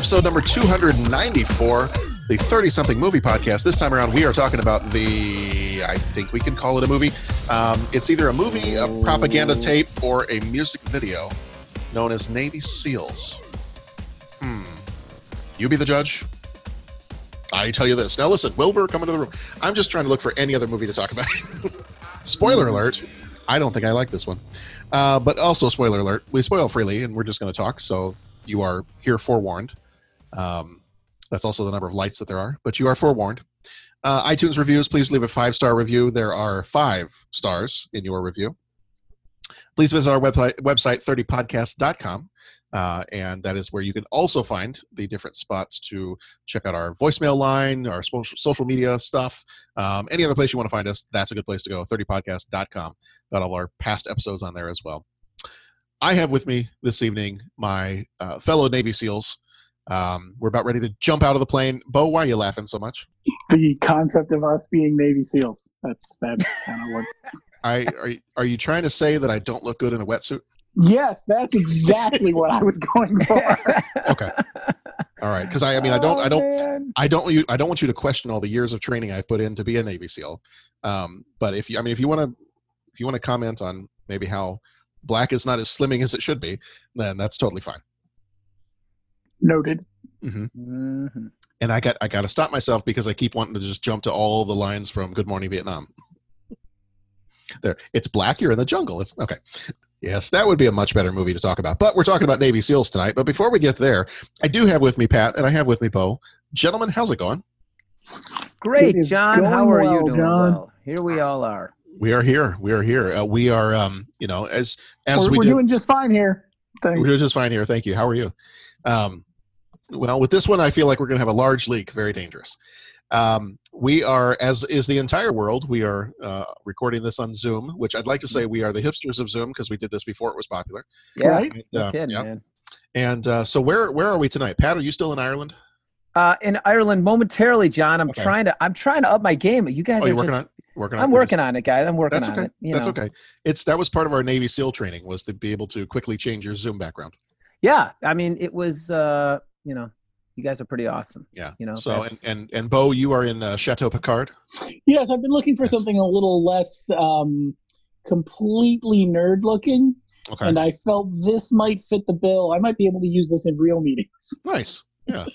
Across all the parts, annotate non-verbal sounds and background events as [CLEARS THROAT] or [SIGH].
Episode number 294, the 30 something movie podcast. This time around, we are talking about the, I think we can call it a movie. Um, it's either a movie, a propaganda tape, or a music video known as Navy SEALs. Hmm. You be the judge. I tell you this. Now, listen, Wilbur, come into the room. I'm just trying to look for any other movie to talk about. [LAUGHS] spoiler alert. I don't think I like this one. Uh, but also, spoiler alert, we spoil freely and we're just going to talk. So you are here forewarned. Um, that's also the number of lights that there are, but you are forewarned. Uh, iTunes reviews, please leave a five star review. There are five stars in your review. Please visit our website, website 30podcast.com. Uh, and that is where you can also find the different spots to check out our voicemail line, our social, media stuff. Um, any other place you want to find us, that's a good place to go. 30podcast.com. Got all our past episodes on there as well. I have with me this evening my uh, fellow Navy SEALs. Um, we're about ready to jump out of the plane. Bo, why are you laughing so much? The concept of us being Navy SEALs. That's that's kind of what. [LAUGHS] I are you, are you trying to say that I don't look good in a wetsuit? Yes, that's exactly what I was going for. [LAUGHS] okay. All right, because I, I mean, I don't, I don't, I don't, you, I don't want you to question all the years of training I've put in to be a Navy SEAL. Um, but if you, I mean, if you want to, if you want to comment on maybe how black is not as slimming as it should be, then that's totally fine. Noted. hmm Mm-hmm. And I got, I got to stop myself because I keep wanting to just jump to all the lines from Good Morning Vietnam. there, it's black. You're in the jungle. It's okay. Yes, that would be a much better movie to talk about. But we're talking about Navy SEALs tonight. But before we get there, I do have with me Pat and I have with me Bo. Gentlemen, how's it going? Great, It is John. How going are you doing? John. Well, here we all are. We are here. We are here. Uh, we are, um, you know, as as we're we we're did, doing just fine here. Thanks. we're doing just fine here. Thank you. How are you? Um, well, with this one, I feel like we're going to have a large leak. Very dangerous. Um, we are, as is the entire world, we are uh, recording this on Zoom, which I'd like to say we are the hipsters of Zoom because we did this before it was popular. Yeah, Right? And, uh, kidding, yeah. man. And uh, so, where where are we tonight? Pat, are you still in Ireland? Uh, in Ireland, momentarily, John. I'm Okay. trying to. I'm trying to up my game. You guys Oh, are you're working just. on working on. I'm working on it, guys. I'm working That's on okay. it. You That's know. okay. It's that was part of our Navy SEAL training was to be able to quickly change your Zoom background. Yeah, I mean, it was. Uh, you know, you guys are pretty awesome. Yeah. You know, So and and and Bo, you are in uh, Chateau Picard. Yes, I've been looking for Yes. something a little less um, completely nerd looking, Okay. and I felt this might fit the bill. I might be able to use this in real meetings, [LAUGHS] nice. Yeah.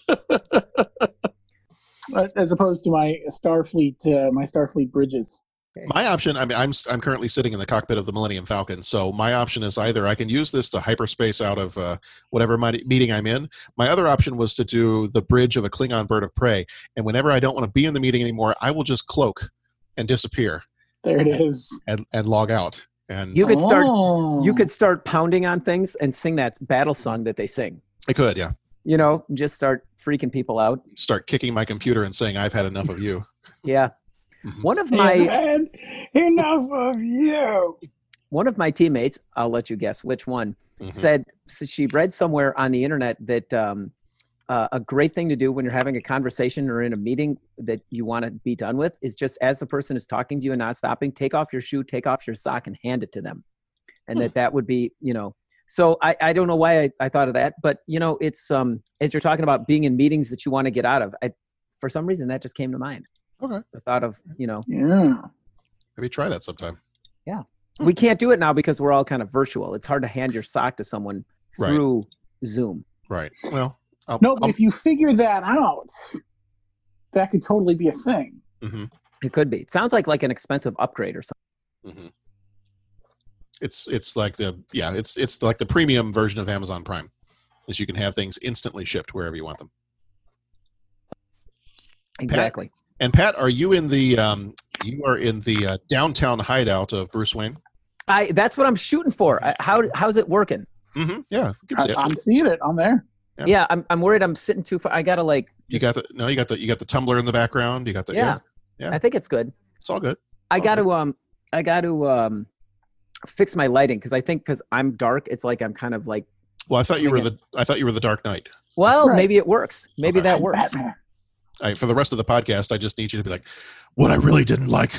uh, as opposed to my Starfleet, uh, my Starfleet bridges. My option, I mean, I'm I'm currently sitting in the cockpit of the Millennium Falcon, so my option is either I can use this to hyperspace out of uh, whatever my meeting I'm in. My other option was to do the bridge of a Klingon bird of prey, and whenever I don't want to be in the meeting anymore, I will just cloak and disappear There it is. and, and log out. And You could start. Oh. You could start pounding on things and sing that battle song that they sing. I could, yeah, You know, just start freaking people out. start kicking my computer and saying I've had enough of you. Yeah. [LAUGHS] Mhm. One of my had enough of you. one of my teammates, I'll let you guess which one, Mhm. said so she read somewhere on the internet that um, uh, a great thing to do when you're having a conversation or in a meeting that you want to be done with is just as the person is talking to you and not stopping, take off your shoe, take off your sock, and hand it to them, and that that would be you know. So I, I don't know why I, I thought of that, but you know it's um as you're talking about being in meetings that you want to get out of. I, for some reason that just came to mind. Okay. The thought of you know Yeah. Maybe try that sometime. Yeah. We can't do it now because we're all kind of virtual. It's hard to hand your sock to someone Right. through Zoom. Right. Well, I'll- No, but I'll- if you figure that out, that could totally be a thing. mhm, It could be. It sounds like like an expensive upgrade or something. mhm. It's it's like the yeah it's it's like the premium version of Amazon Prime, is you can have things instantly shipped wherever you want them. Exactly. And Pat, are you in the um, you are in the uh, downtown hideout of Bruce Wayne? I that's what I'm shooting for. I, how how's it working? Mm-hmm. Yeah, you can I, see it. I'm seeing it on there. Yeah. Yeah, I'm I'm worried I'm sitting too far. I gotta like You got the no, you got the you got the tumbler in the background. You got the yeah. yeah. I think it's good. it's all good. I Okay. got to um I got to um fix my lighting because I think because I'm dark, it's like I'm kind of like Well, I thought you were Bring the I thought you were the Dark Knight. well Right. maybe it works. Maybe Okay. that works. Batman. I, for the rest of the podcast, I just need you to be like, what I really didn't like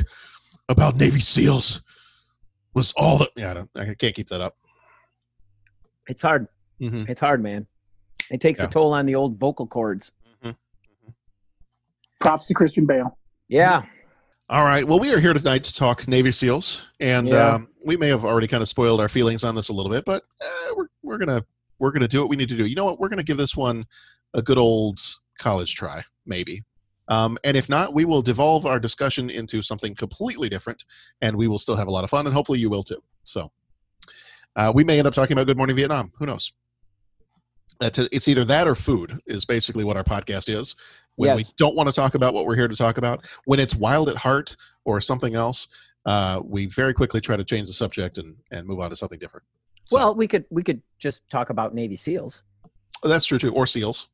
about Navy SEALs was all the yeah. I, don't, I can't keep that up. It's hard. hmm It's hard, man. It takes Yeah. a toll on the old vocal cords. Props to Christian Bale. Yeah. All right. Well, we are here tonight to talk Navy SEAls, and Yeah. um, we may have already kind of spoiled our feelings on this a little bit, but uh, we're we're gonna we're gonna do what we need to do. You know what? We're gonna give this one a good old college try, maybe. Um, and if not, we will devolve our discussion into something completely different, and we will still have a lot of fun, and hopefully you will too. So, uh, we may end up talking about Good Morning Vietnam. Who knows? That's it's either that or food is basically what our podcast is. When Yes. we don't want to talk about what we're here to talk about, when it's wild at heart or something else, uh, we very quickly try to change the subject and, and move on to something different. So, Well, we could we could just talk about Navy SEAls. that's true too. Or seals,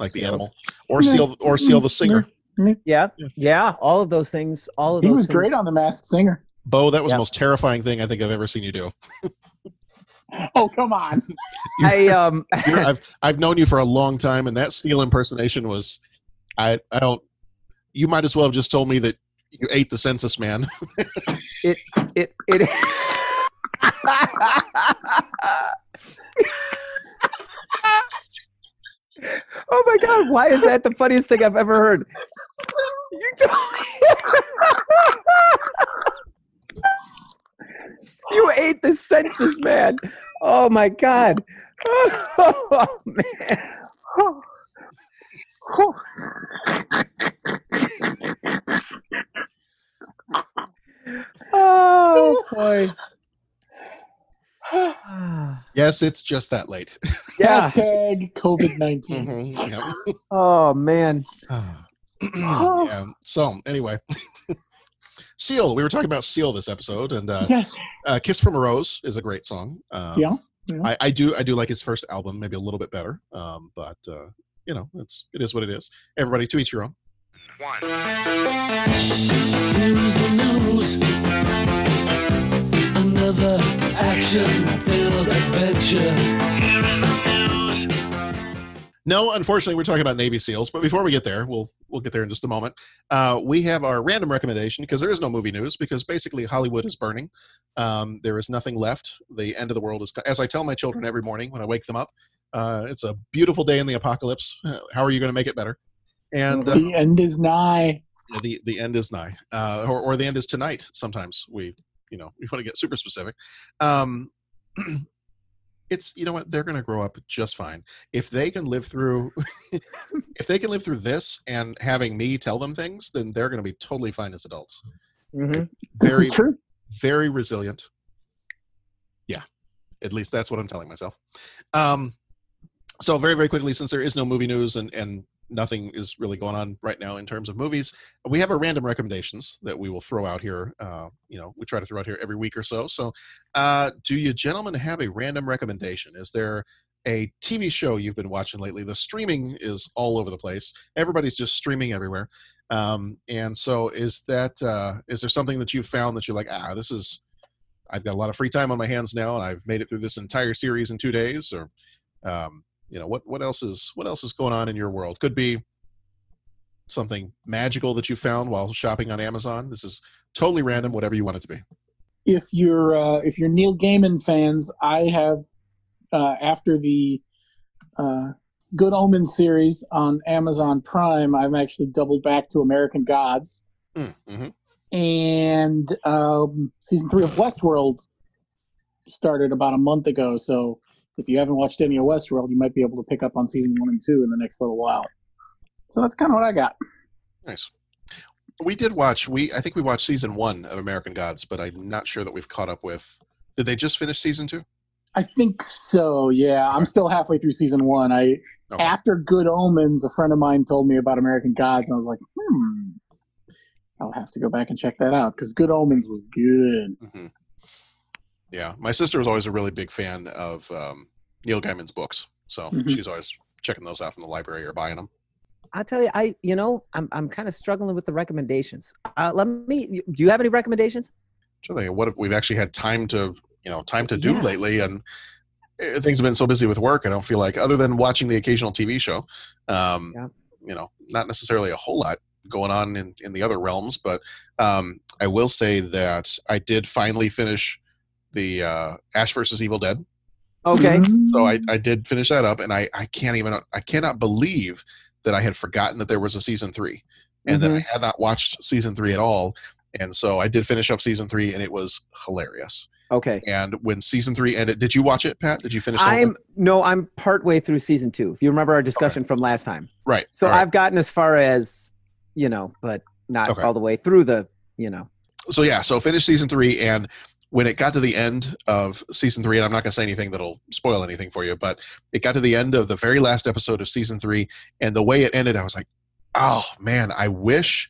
like the animal, or seal, or seal the singer. Yeah. Yeah. Yeah. All of those things. All of He those was things. great on The Masked Singer. Bo, that was Yeah. the most terrifying thing I think I've ever seen you do. [LAUGHS] Oh, come on. [LAUGHS] I um, [LAUGHS] I've I've known you for a long time, and that seal impersonation was, I I don't. You might as well have just told me that you ate the census man. it it it Oh my god, why is that the funniest thing I've ever heard? You [LAUGHS] You ate the census man. Oh my god. [LAUGHS] Oh man. [LAUGHS] Oh boy. [SIGHS] yes, it's just that late. [LAUGHS] Yeah. Hashtag COVID 19. [LAUGHS] Mhm, yeah. Oh man. [SIGHS] yeah. So anyway, [LAUGHS] Seal. We were talking about Seal this episode, and uh, Yes. uh, "Kiss from a Rose" is a great song. Um, Yeah. yeah. I, I do I do like his first album, maybe a little bit better. Um, but uh, you know, it's it is what it is. Everybody to each your own. Here's the news. Action-filled adventure. No, unfortunately, we're talking about Navy SEAls. But before we get there, we'll we'll get there in just a moment. Uh, we have our random recommendation because there is no movie news because basically Hollywood is burning. Um, there is nothing left. The end of the world is. As I tell my children every morning when I wake them up, uh, it's a beautiful day in the apocalypse. Uh, How are you going to make it better? And uh, the end is nigh. the the end is nigh, uh, or or the end is tonight. Sometimes we, you know, we want to get super specific. Um, [CLEARS THROAT] it's you know what they're going to grow up just fine if they can live through [LAUGHS] if they can live through this and having me tell them things then they're going to be totally fine as adults Mm-hmm. This very is true. very resilient yeah at least that's what i'm telling myself um so very very quickly since there is no movie news and and nothing is really going on right now in terms of movies. We have our random recommendations that we will throw out here uh you know we try to throw out here every week or so. So uh do you gentlemen have a random recommendation? Is there a tv show you've been watching lately? The streaming is all over the place. Everybody's just streaming everywhere. Um and so is that uh is there something that you've found that you're like ah this is I've got a lot of free time on my hands now, and I've made it through this entire series in two days. Or, um, you know, what what else is what else is going on in your world? Could be something magical that you found while shopping on Amazon. This is totally random, whatever you want it to be. If you're uh, if you're Neil Gaiman fans, I have uh, after the uh, Good Omens series on Amazon Prime, I've actually doubled back to American Gods, Mm-hmm. and um, season three of Westworld started about a month ago. So if you haven't watched any of Westworld, you might be able to pick up on season one and two in the next little while. So that's kind of what I got. Nice. We did watch. We I think we watched season one of American Gods, but I'm not sure that we've caught up with. Did they just finish season two? I think so. Yeah, I'm still halfway through season one. I Okay. after Good Omens, a friend of mine told me about American Gods, and I was like, hmm, I'll have to go back and check that out because Good Omens was good. hmm Yeah, my sister was always a really big fan of um, Neil Gaiman's books, so Mhm. she's always checking those out from the library or buying them. I'll tell you, I you know, I'm I'm kind of struggling with the recommendations. Uh, let me. Do you have any recommendations? So what if we've actually had time to, you know, time to do Yeah. lately, and eh, things have been so busy with work. I don't feel like, other than watching the occasional TV show, um, Yeah. you know, not necessarily a whole lot going on in in the other realms. But um, I will say that I did finally finish the uh, Ash versus Evil Dead. Okay. So I, I did finish that up, and I, I can't even I cannot believe that I had forgotten that there was a season three, and that I had not watched season three at all. And so I did finish up season three, and it was hilarious. Okay. And when season three ended, did you watch it, Pat? Did you finish? I'm no, I'm partway through season two. If you remember our discussion from last time, right. so right. I've gotten as far as you know, but not Okay. all the way through the you know. so yeah, so finish season three, and when it got to the end of season three, and I'm not going to say anything that'll spoil anything for you, but it got to the end of the very last episode of season three, and the way it ended, I was like, oh man, I wish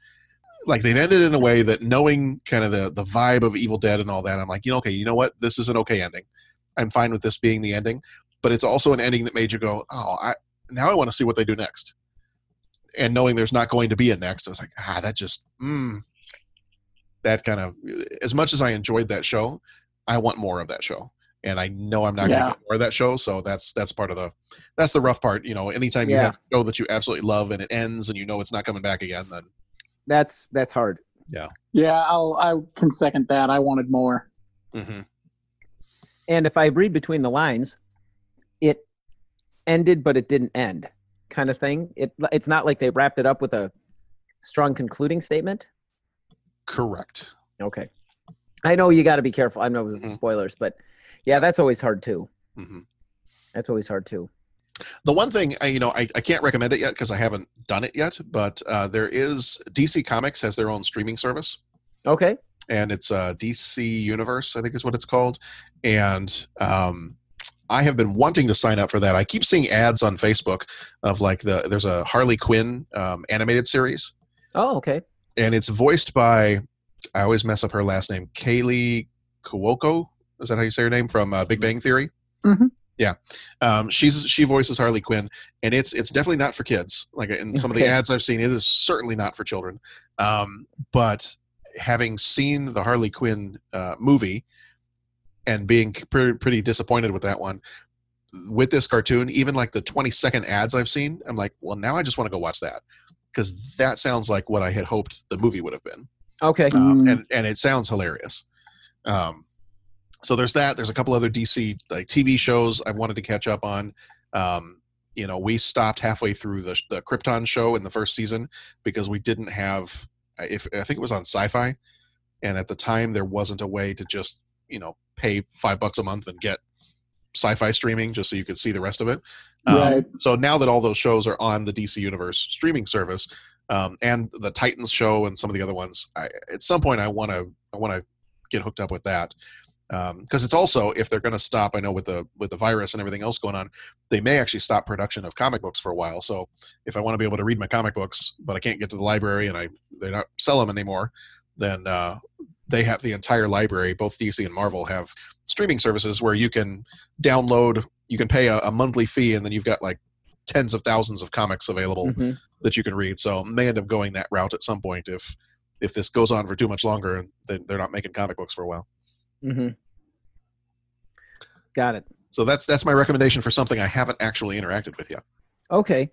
like they'd ended in a way that knowing kind of the the vibe of Evil Dead and all that, I'm like, you know, okay, you know what, this is an okay ending. I'm fine with this being the ending, but it's also an ending that made you go, oh, I now I want to see what they do next. And knowing there's not going to be a next, I was like, ah, that just, mm, that kind of, as much as I enjoyed that show, I want more of that show. And I know I'm not gonna get more of that show, so that's that's part of the that's the rough part. You know, anytime you Yeah. have a show that you absolutely love and it ends and you know it's not coming back again, then That's that's hard. yeah. Yeah, I'll I can second that. I wanted more. Mm-hmm. And if I read between the lines, it ended, but it didn't end, kind of thing. It it's not like they wrapped it up with a strong concluding statement. Correct. Okay. I know you got to be careful. I know with the Mhm. spoilers, but yeah, that's always hard too. hmm That's always hard too. The one thing I, you know, I, I can't recommend it yet because I haven't done it yet, but uh, there is DC Comics has their own streaming service. Okay. and it's uh, DC Universe, I think is what it's called. And um, I have been wanting to sign up for that. I keep seeing ads on Facebook of like the there's a Harley Quinn um, animated series, Oh, okay. And it's voiced by I always mess up her last name, Kaley Cuoco. Is that how you say her name from uh, Big Bang Theory? Mhm. Yeah, um, she's she voices Harley Quinn, and it's it's definitely not for kids. Like in some of the ads I've seen, it is certainly not for children. Um, but having seen the Harley Quinn uh, movie and being pretty, pretty disappointed with that one, with this cartoon, even like the 20 second ads I've seen, I'm like, well, now I just want to go watch that because that sounds like what I had hoped the movie would have been Okay. um, Mm. and and it sounds hilarious. Um, so there's that. There's a couple other DC like TV shows I wanted to catch up on. Um, you know, we stopped halfway through the the Krypton show in the first season because we didn't have. If I think it was on Sci-Fi, and at the time there wasn't a way to just you know pay five bucks a month and get sci-fi streaming just so you could see the rest of it. Um, Right. So now that all those shows are on the DC Universe streaming service, um, and the Titans show and some of the other ones, I, at some point I want to I want to get hooked up with that because it's also if they're going to stop. I know with the with the virus and everything else going on, they may actually stop production of comic books for a while. So if I want to be able to read my comic books, but I can't get to the library and I they don't sell them anymore, then uh, they have the entire library. Both DC and Marvel have streaming services where you can download, you can pay a, a monthly fee, and then you've got like tens of thousands of comics available Mhm. that you can read. So may end up going that route at some point if if this goes on for too much longer and they- they're not making comic books for a while. Mm-hmm. Got it. So that's that's my recommendation for something I haven't actually interacted with yet. Okay.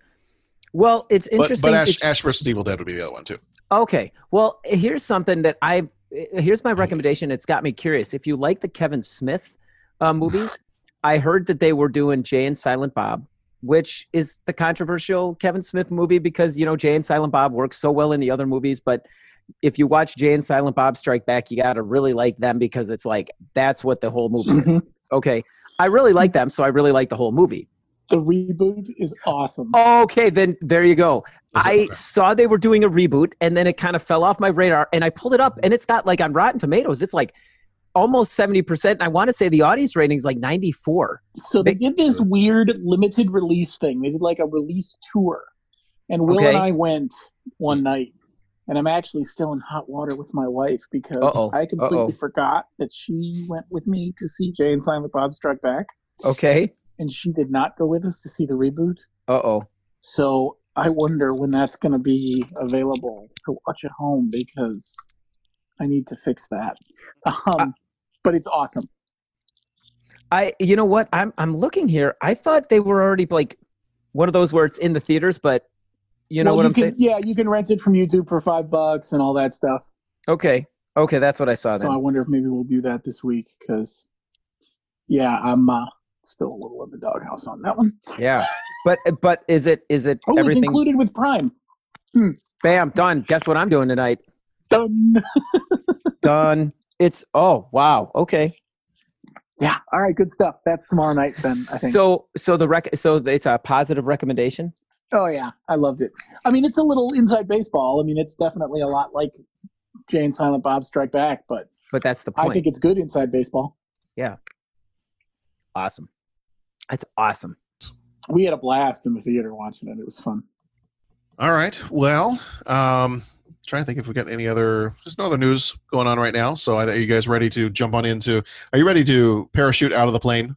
Well, it's interesting. but Ash, it's- Ash versus Evil Dead would be the other one too. Okay. Well, here's something that I here's my recommendation. It's got me curious. If you like the Kevin Smith uh, movies, [LAUGHS] I heard that they were doing Jay and Silent Bob, which is the controversial Kevin Smith movie because you know Jay and Silent Bob works so well in the other movies, but if you watch Jay and Silent Bob Strike Back, you got to really like them because it's like that's what the whole movie is. Okay. I really like them, so I really like the whole movie. The reboot is awesome. Okay, then there you go. I saw they were doing a reboot, and then it kind of fell off my radar, and I pulled it up, and it's got like on Rotten Tomatoes, it's like almost seventy percent. And I want to say the audience rating is like ninety four. So they did this weird limited release thing. They did like a release tour, and Will Okay. and I went one night. And I'm actually still in hot water with my wife because Uh-oh. I completely Uh-oh. forgot that she went with me to see Jay and Silent Bob Struck Back, Okay. And she did not go with us to see the reboot. Uh oh. So I wonder when that's going to be available to watch at home because I need to fix that. Um, but it's awesome. I you know what? I'm I'm looking here. I thought they were already like one of those where it's in the theaters, but you know Well, what I'm can, saying? Yeah, you can rent it from YouTube for five bucks and all that stuff. Okay. Okay, that's what I saw So I wonder if maybe we'll do that this week because, yeah, I'm uh, still a little in the doghouse on that one. Yeah. But but is it is it Oh, it's everything included with Prime. Hmm. bam, done. Guess what I'm doing tonight? Done. [LAUGHS] Done. It's oh wow. Okay. Yeah. All right. Good stuff. That's tomorrow night then. I think. So so the rec so it's a positive recommendation? Oh yeah, I loved it. I mean, it's a little inside baseball. I mean, it's definitely a lot like Jane Silent Bob Strike Back, but But that's the point. I think it's good inside baseball. yeah. Awesome. That's awesome. We had a blast in the theater watching it. It was fun. All right. Well, um, trying to think if we got any other. There's no other news going on right now. So, are you guys ready to jump on into? Are you ready to parachute out of the plane?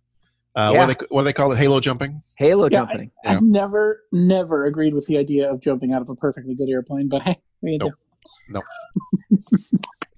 Uh, Yeah. what, do they, what do they call it? Halo jumping. Halo Yeah, jumping. Yeah. I've never, never agreed with the idea of jumping out of a perfectly good airplane, but hey, what do you Nope. do?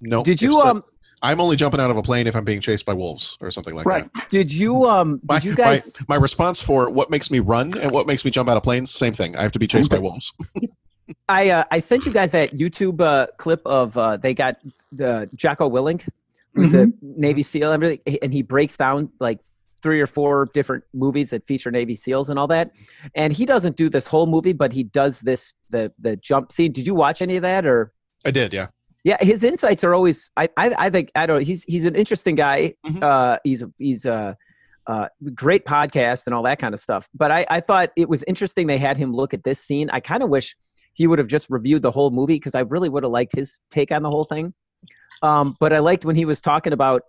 No. [LAUGHS] Did you so- um I'm only jumping out of a plane if I'm being chased by wolves or something like Right. that. did you um My, did you guys my, my response for what makes me run and what makes me jump out of planes, same thing. I have to be chased by wolves. [LAUGHS] I uh, I sent you guys that YouTube uh, clip of uh, they got the Jocko Willink, who's a Navy SEAL, and everything, and he breaks down like three or four different movies that feature Navy SEAls and all that. And he doesn't do this whole movie, but he does this the the jump scene. Did you watch any of that or? I did, yeah. Yeah, his insights are always. I I, I think I don't. He's he's an interesting guy. Mhm. Uh, he's he's a. Uh, great podcast and all that kind of stuff. But I, I thought it was interesting they had him look at this scene. I kind of wish he would have just reviewed the whole movie because I really would have liked his take on the whole thing. Um, but I liked when he was talking about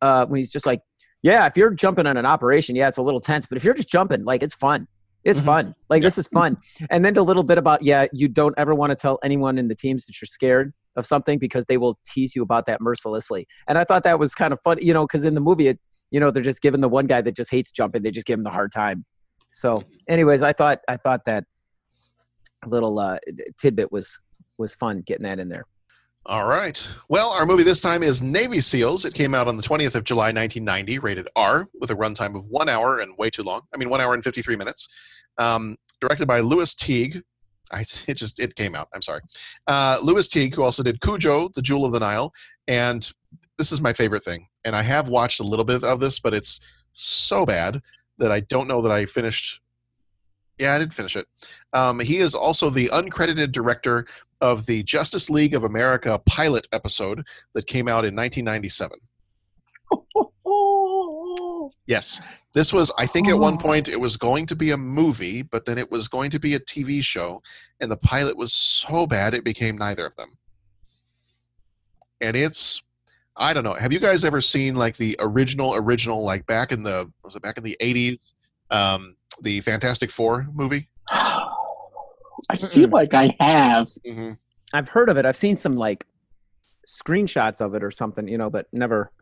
uh, when he's just like, yeah, if you're jumping on an operation, yeah, it's a little tense. But if you're just jumping, like it's fun. It's Mhm. fun. Like this is fun. And then a little bit about yeah, you don't ever want to tell anyone in the teams that you're scared of something because they will tease you about that mercilessly. And I thought that was kind of fun, you know, because in the movie, it, you know, they're just giving the one guy that just hates jumping, they just give him the hard time. So, anyways, I thought I thought that little uh, tidbit was was fun getting that in there. All right. Well, our movie this time is Navy SEALs. It came out on the 20th of July, 1990, rated R, with a runtime of one hour and way too long. I mean, one hour and 53 minutes. Um, directed by Lewis Teague. I, it just it came out. I'm sorry. Uh, Lewis Teague, who also did Cujo, The Jewel of the Nile, and this is my favorite thing. And I have watched a little bit of this, but it's so bad that I don't know that I finished. Yeah, I didn't finish it. Um, he is also the uncredited director of the Justice League of America pilot episode that came out in 1997. [LAUGHS] Yes, this was, I think at one point it was going to be a movie, but then it was going to be a TV show, and the pilot was so bad it became neither of them. And it's, I don't know. Have you guys ever seen like the original, original, like back in the, was it back in the 80s, um, the Fantastic Four movie? I feel like I have. Mm-hmm. I've heard of it. I've seen some like screenshots of it or something, you know, but never.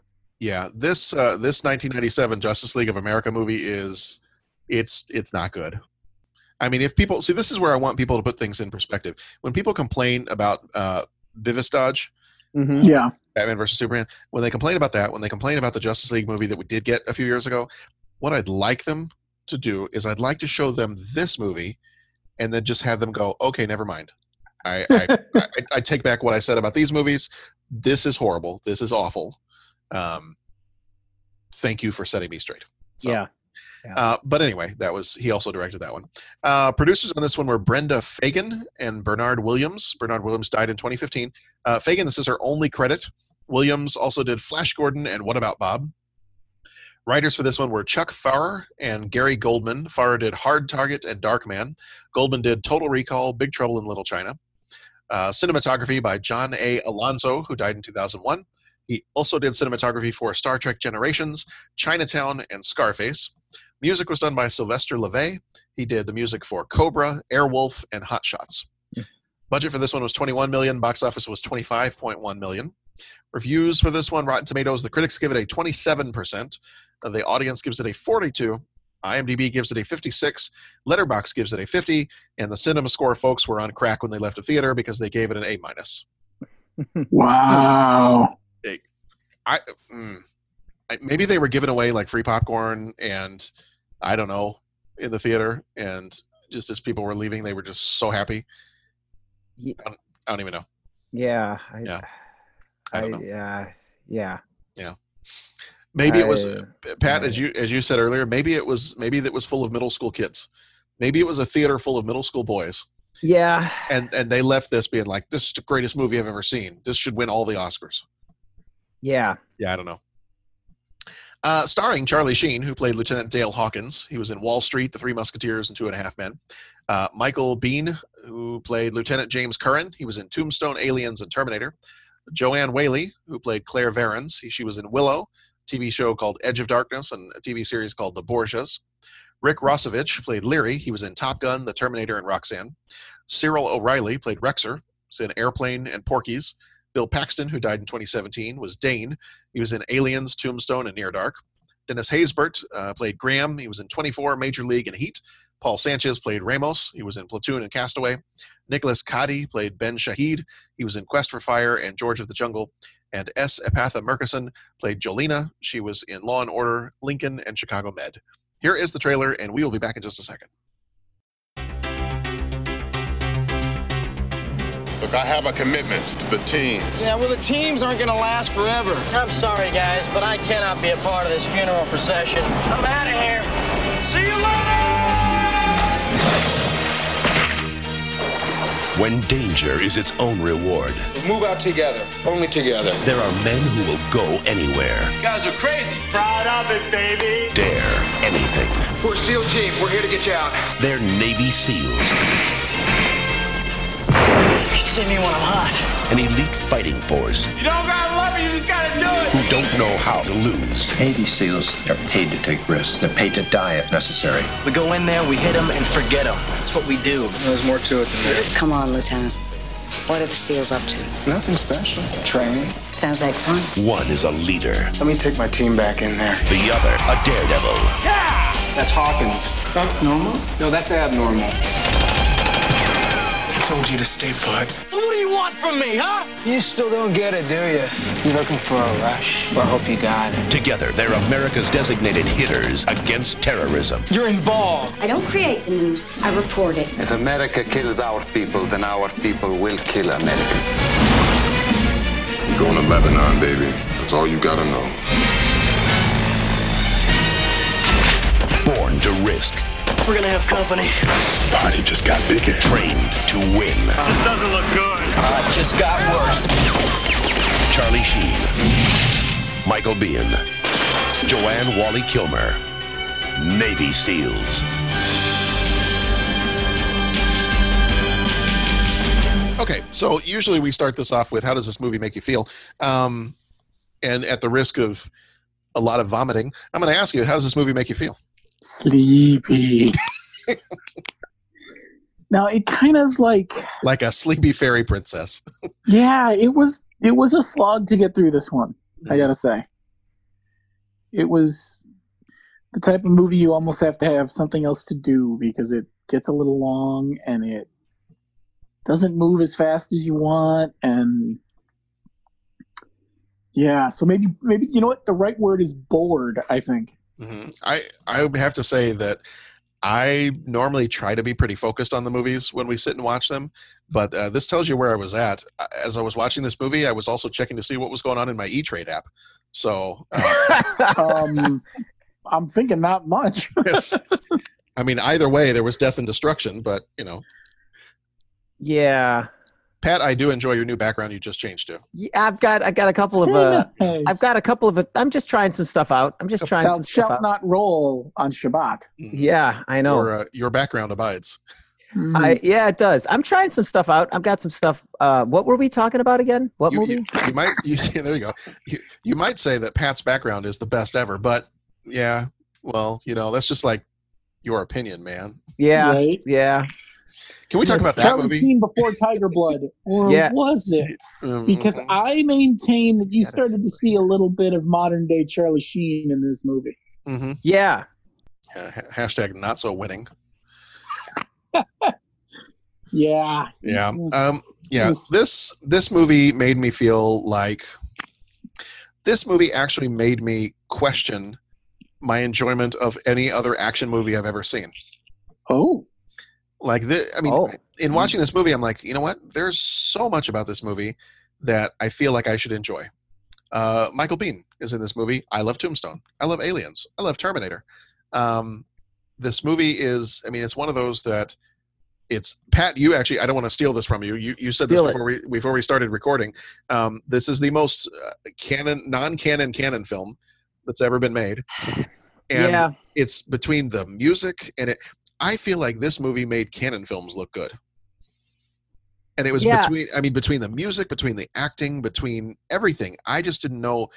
Yeah, this uh, this 1997 Justice League of America movie is it's it's not good. I mean, if people see this is where I want people to put things in perspective. When people complain about uh, Vivis Dodge, Mhm. Yeah. Batman versus Superman, when they complain about that, when they complain about the Justice League movie that we did get a few years ago, what I'd like them to do is I'd like to show them this movie, and then just have them go, okay, never mind. I I, [LAUGHS] I, I take back what I said about these movies. This is horrible. This is awful. Um, thank you for setting me straight. So, Yeah. Uh, but anyway, that was he also directed that one. Uh, producers on this one were Brenda Feigen and Bernard Williams. Bernard Williams died in 2015. Uh, Feigen, this is her only credit. Williams also did Flash Gordon and What About Bob. Writers for this one were Chuck Pfarrer and Gary Goldman. Pfarrer did Hard Target and Darkman. Goldman did Total Recall, Big Trouble in Little China. Uh, cinematography by John A. Alonso, who died in 2001. He also did cinematography for Star Trek Generations, Chinatown, and Scarface. Music was done by Sylvester LeVay. He did the music for Cobra, Airwolf, and Hot Shots. Budget for this one was 21 million. Box office was 25.1 million. Reviews for this one, Rotten Tomatoes, the critics give it a 27%. uh, The audience gives it a 42. IMDb gives it a 56. Letterboxd gives it a 50. And the Cinema Score folks were on crack when they left the theater because they gave it an A minus. Wow. I, mm, I maybe they were giving away like free popcorn and I don't know in the theater and just as people were leaving they were just so happy. Ye- I don't, I don't even know. Yeah. I, Yeah. I I, don't yeah. Yeah. Maybe it was I- Pat as you as you said earlier. Maybe it was maybe that was full of middle school kids. Maybe it was a theater full of middle school boys, Yeah. and and they left this being like, "This is the greatest movie I've ever seen. This should win all the Oscars." Yeah. Yeah, I don't know. Uh, starring Charlie Sheen, who played Lieutenant Dale Hawkins. He was in Wall Street, The Three Musketeers, and Two and a Half Men. Uh, Michael Biehn, who played Lieutenant James Curran. He was in Tombstone, Aliens, and Terminator. Joanne Whalley, who played Claire Varens. She was in Willow, TV show called Edge of Darkness, and a TV series called The Borgias. Rick Rossovich played Leary. He was in Top Gun, The Terminator, and Roxanne. Cyril O'Reilly played Rexer. He's in Airplane and Porky's. Bill Paxton, who died in 2017, was Dane. He was in Aliens, Tombstone, and Near Dark. Dennis Haysbert uh, played Graham. He was in 24, Major League, and Heat. Paul Sanchez played Ramos. He was in Platoon and Castaway. Nicholas Kadi played Ben Shahid. He was in Quest for Fire and George of the Jungle. And S. Epatha Merkerson played Jolena. She was in Law and Order, Lincoln, and Chicago Med. Here is the trailer, and we will be back in just a second. Look, I have a commitment to the team. Yeah, well, the teams aren't going to last forever. I'm sorry, guys, but I cannot be a part of this funeral procession. I'm out of here. See you later! When danger is its own reward, Move out together, only together. there are men who will go anywhere, You guys are crazy. Proud of it, baby. dare anything. We're a SEAL team. We're here to get you out. They're Navy SEALs, See me when I'm hot. an elite fighting force You don't gotta love it. You just gotta do it. who don't know how to lose. Navy SEALs, they're paid to take risks. They're paid to die if necessary. We go in there, we hit them, and forget them. That's what we do. There's more to it than that. Come on, Lieutenant. What are the SEALs up to? Nothing special. Training. Sounds like fun. One is a leader, Let me take my team back in there. the other a daredevil. Yeah! That's Hawkins. That's normal? No, that's abnormal. I told you to stay put. What do you want from me, huh? You still don't get it, do you? You're looking for a rush? Well, I hope you got it. Together, they're America's designated hitters against terrorism. You're involved. I don't create the news, I report it. If America kills our people, then our people will kill Americans. You're going to Lebanon, baby. That's all you gotta know. Born to risk, We're gonna have company. Body just got bigger. trained to win. This doesn't look good. Uh, it just got worse. Charlie Sheen, Michael Biehn, Joanne Whalley-Kilmer, Navy SEALs. Okay, so usually we start this off with how does this movie make you feel? Um, and at the risk of a lot of vomiting, I'm going to ask you, how does this movie make you feel? Sleepy. [LAUGHS] now it kind of like Like a sleepy fairy princess. [LAUGHS] yeah, it was it was a slog to get through this one. I mm-hmm. gotta say, it was the type of movie you almost have to have something else to do because it gets a little long and it doesn't move as fast as you want and yeah so maybe maybe you know what the right word is bored i think hmm I I would have to say that I normally try to be pretty focused on the movies when we sit and watch them, but uh, this tells you where I was at. Uh, As I was watching this movie, I was also checking to see what was going on in my E Trade app. So, [LAUGHS] uh, um i'm thinking not much [LAUGHS] it's, I mean, either way, there was death and destruction. But you know, Yeah. Pat, I do enjoy your new background you just changed to. Yeah, I've got I got a couple of uh, I've got a couple of I'm just trying some stuff out. I'm just trying Thou some stuff shalt out. not roll on Shabbat. Yeah, I know. Your, uh, your background abides. I yeah, it does. I'm trying some stuff out. I've got some stuff. Uh, what were we talking about again? What You, movie? you, you might you [LAUGHS] see there you go. You, you might say that Pat's background is the best ever, but yeah, well, you know, that's just like your opinion, man. yeah, Right. yeah. Can we talk about that Charlie movie? Sheen before Tiger Blood, or Yeah. was it? Um, Because I maintain that you started to see a little bit of modern day Charlie Sheen in this movie. hmm Yeah, hashtag not so winning. [LAUGHS] Yeah. Yeah. Um, yeah. This this movie made me feel like this movie actually made me question my enjoyment of any other action movie I've ever seen. Oh. Like this, I mean, Oh. in watching this movie, I'm like, you know what? There's so much about this movie that I feel like I should enjoy. Uh, Michael Biehn is in this movie. I love Tombstone. I love Aliens. I love Terminator. Um, this movie is, I mean, it's one of those that it's Pat. You actually, I don't want to steal this from you. You you said Steal this it. before we before we started recording. Um, this is the most uh, canon, non-canon canon film that's ever been made. [SIGHS] And Yeah. it's between the music and it. I feel like this movie made canon films look good. And it was Yeah. between, I mean, between the music, between the acting, between everything. I just didn't know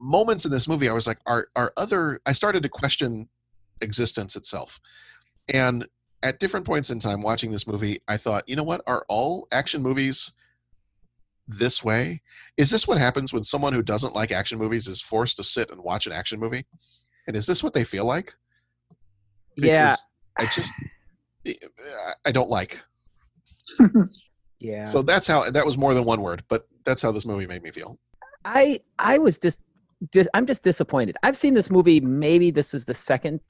moments in this movie. I was like, are are other? I started to question existence itself, and at different points in time watching this movie, I thought, you know what? Are all action movies this way? Is this what happens when someone who doesn't like action movies is forced to sit and watch an action movie? And is this what they feel like? yeah, Because I just I don't like. [LAUGHS] yeah. So that's how that was more than one word, but that's how this movie made me feel. I I was just dis- I'm just disappointed. I've seen this movie. Maybe this is the second,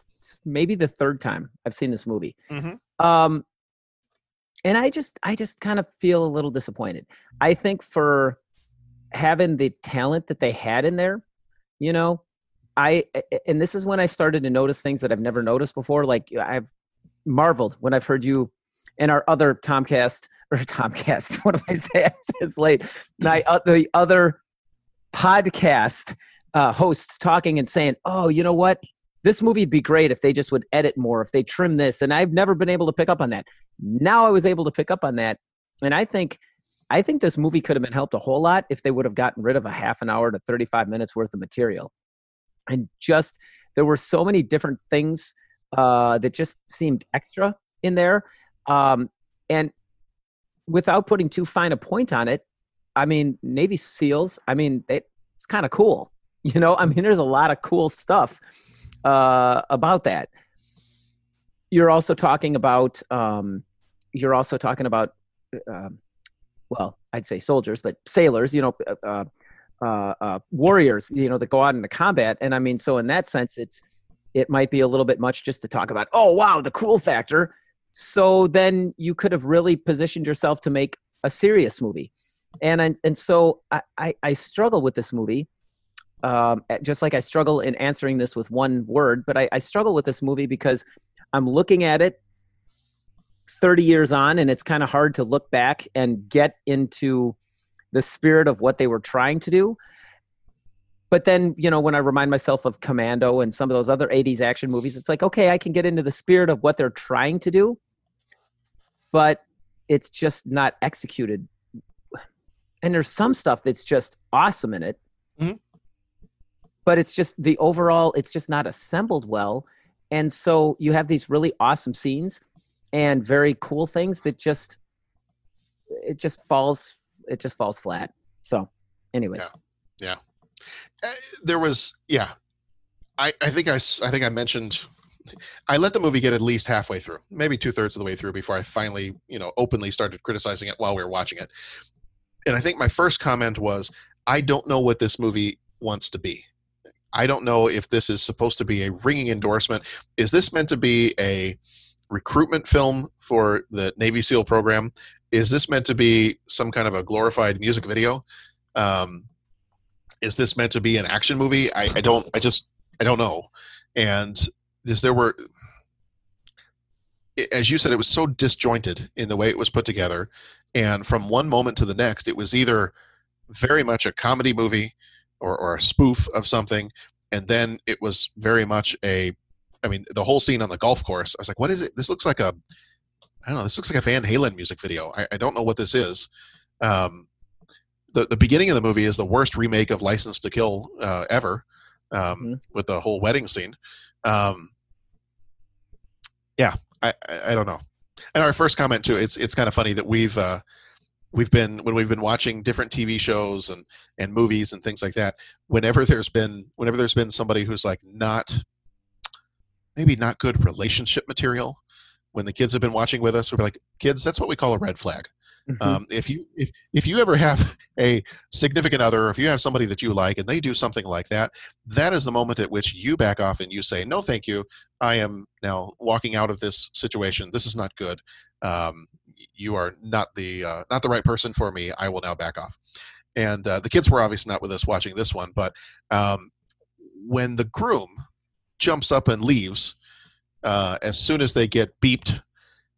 maybe the third time I've seen this movie. Mm-hmm. Um, and I just I just kind of feel a little disappointed. I think for having the talent that they had in there, you know, I and this is when I started to notice things that I've never noticed before. Like I've marveled when I've heard you and our other Tomcast [LAUGHS] or Tomcast. [LAUGHS] What am I saying? [LAUGHS] It's late. My uh, the other podcast uh, hosts talking and saying, "Oh, you know what? This movie would be great if they just would edit more, if they trim this." And I've never been able to pick up on that. Now I was able to pick up on that, and I think, I think this movie could have been helped a whole lot if they would have gotten rid of a half an hour to thirty-five minutes worth of material, and just there were so many different things uh, that just seemed extra in there, um, and without putting too fine a point on it, I mean, Navy SEALs, I mean, they, it's kind of cool. [LAUGHS] You know, I mean, there's a lot of cool stuff uh, about that. You're also talking about, um, you're also talking about, um well, I'd say soldiers, but sailors, you know, uh, uh, warriors, you know, that go out into combat. And I mean, so in that sense, it's, it might be a little bit much just to talk about, oh, wow, the cool factor. So then you could have really positioned yourself to make a serious movie and and, and so I, I I struggle with this movie, um, just like I struggle in answering this with one word. But I, I struggle with this movie because I'm looking at it 30 years on, and it's kind of hard to look back and get into the spirit of what they were trying to do. But then, you know, when I remind myself of Commando and some of those other 80s action movies, it's like, okay, I can get into the spirit of what they're trying to do, but it's just not executed and there's some stuff that's just awesome in it Mhm. but it's just the overall it's just not assembled well and so you have these really awesome scenes and very cool things that just it just falls it just falls flat so anyways Yeah. Uh, there was yeah. I I think I I think I mentioned I let the movie get at least halfway through, maybe two thirds of the way through before I finally you know openly started criticizing it while we were watching it. And I think my first comment was I don't know what this movie wants to be. I don't know if this is supposed to be a ringing endorsement. Is this meant to be a recruitment film for the Navy SEAL program? Is this meant to be some kind of a glorified music video? Um, is this meant to be an action movie? I, I don't. I just. I don't know. And there were, as you said, it was so disjointed in the way it was put together. and from one moment to the next, it was either very much a comedy movie or, or a spoof of something, and then it was very much a. I mean, the whole scene on the golf course. I was like, "What is it? This looks like a I don't know. This looks like a Van Halen music video. I, I don't know what this is. Um, the the beginning of the movie is the worst remake of License to Kill uh, ever, um, Mm-hmm. with the whole wedding scene. Um, yeah, I, I I don't know. And our first comment too. It's it's kind of funny that we've uh, we've been when we've been watching different TV shows and and movies and things like that. Whenever there's been whenever there's been somebody who's like not maybe not good relationship material when the kids have been watching with us we're like kids that's what we call a red flag. Um, if you if, if you ever have [LAUGHS] a significant other or if you have somebody that you like and they do something like that that is the moment at which you back off and you say no thank you. I am now walking out of this situation. This is not good. Um, you are not the uh, not the right person for me. I will now back off. And uh, the kids were obviously not with us watching this one but um, when the groom jumps up and leaves uh, as soon as they get beeped.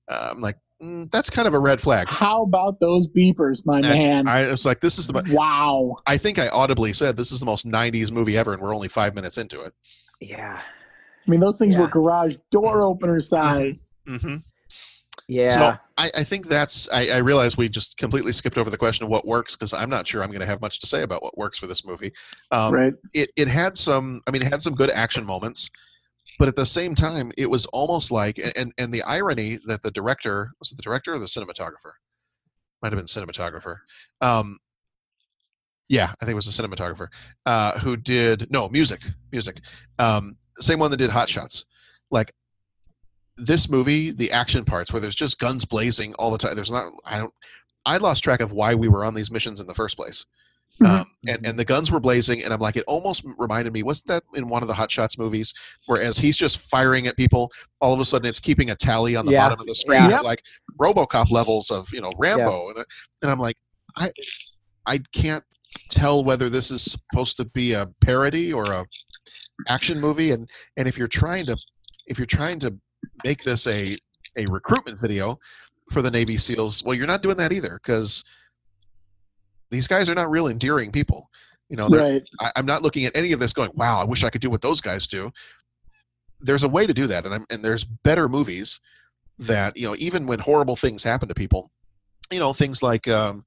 Uh, I'm like, mm, that's kind of a red flag. How about those beepers, my man? I was like, this is the wow. I think I audibly said this is the most '90s movie ever, and we're only five minutes into it. Yeah. I mean, those things were garage door opener size. Mm-hmm. Yeah. So I, I think that's. I, I realize we just completely skipped over the question of what works because I'm not sure I'm going to have much to say about what works for this movie. Um, Right. It it had some. I mean, it had some good action moments, but at the same time, it was almost like and and the irony that the director was it the director or the cinematographer might have been cinematographer. Um, yeah, I think it was the cinematographer uh, who did no music. Music, um, same one that did Hot Shots. Like this movie, the action parts where there's just guns blazing all the time. There's not. I don't. I lost track of why we were on these missions in the first place. Um, and, and the guns were blazing, and I'm like, it almost reminded me. Wasn't that in one of the Hot Shots movies, whereas he's just firing at people, all of a sudden it's keeping a tally on the Yeah. bottom of the screen, Yeah. like RoboCop levels of you know Rambo, and, and I'm like, I I can't tell whether this is supposed to be a parody or a action movie, and and if you're trying to if you're trying to make this a a recruitment video for the Navy SEALs, well, you're not doing that either because these guys are not real endearing people. You know, Right. I, I'm not looking at any of this going, "Wow, I wish I could do what those guys do." There's a way to do that, and I'm, and there's better movies that you know, even when horrible things happen to people, you know, things like, um,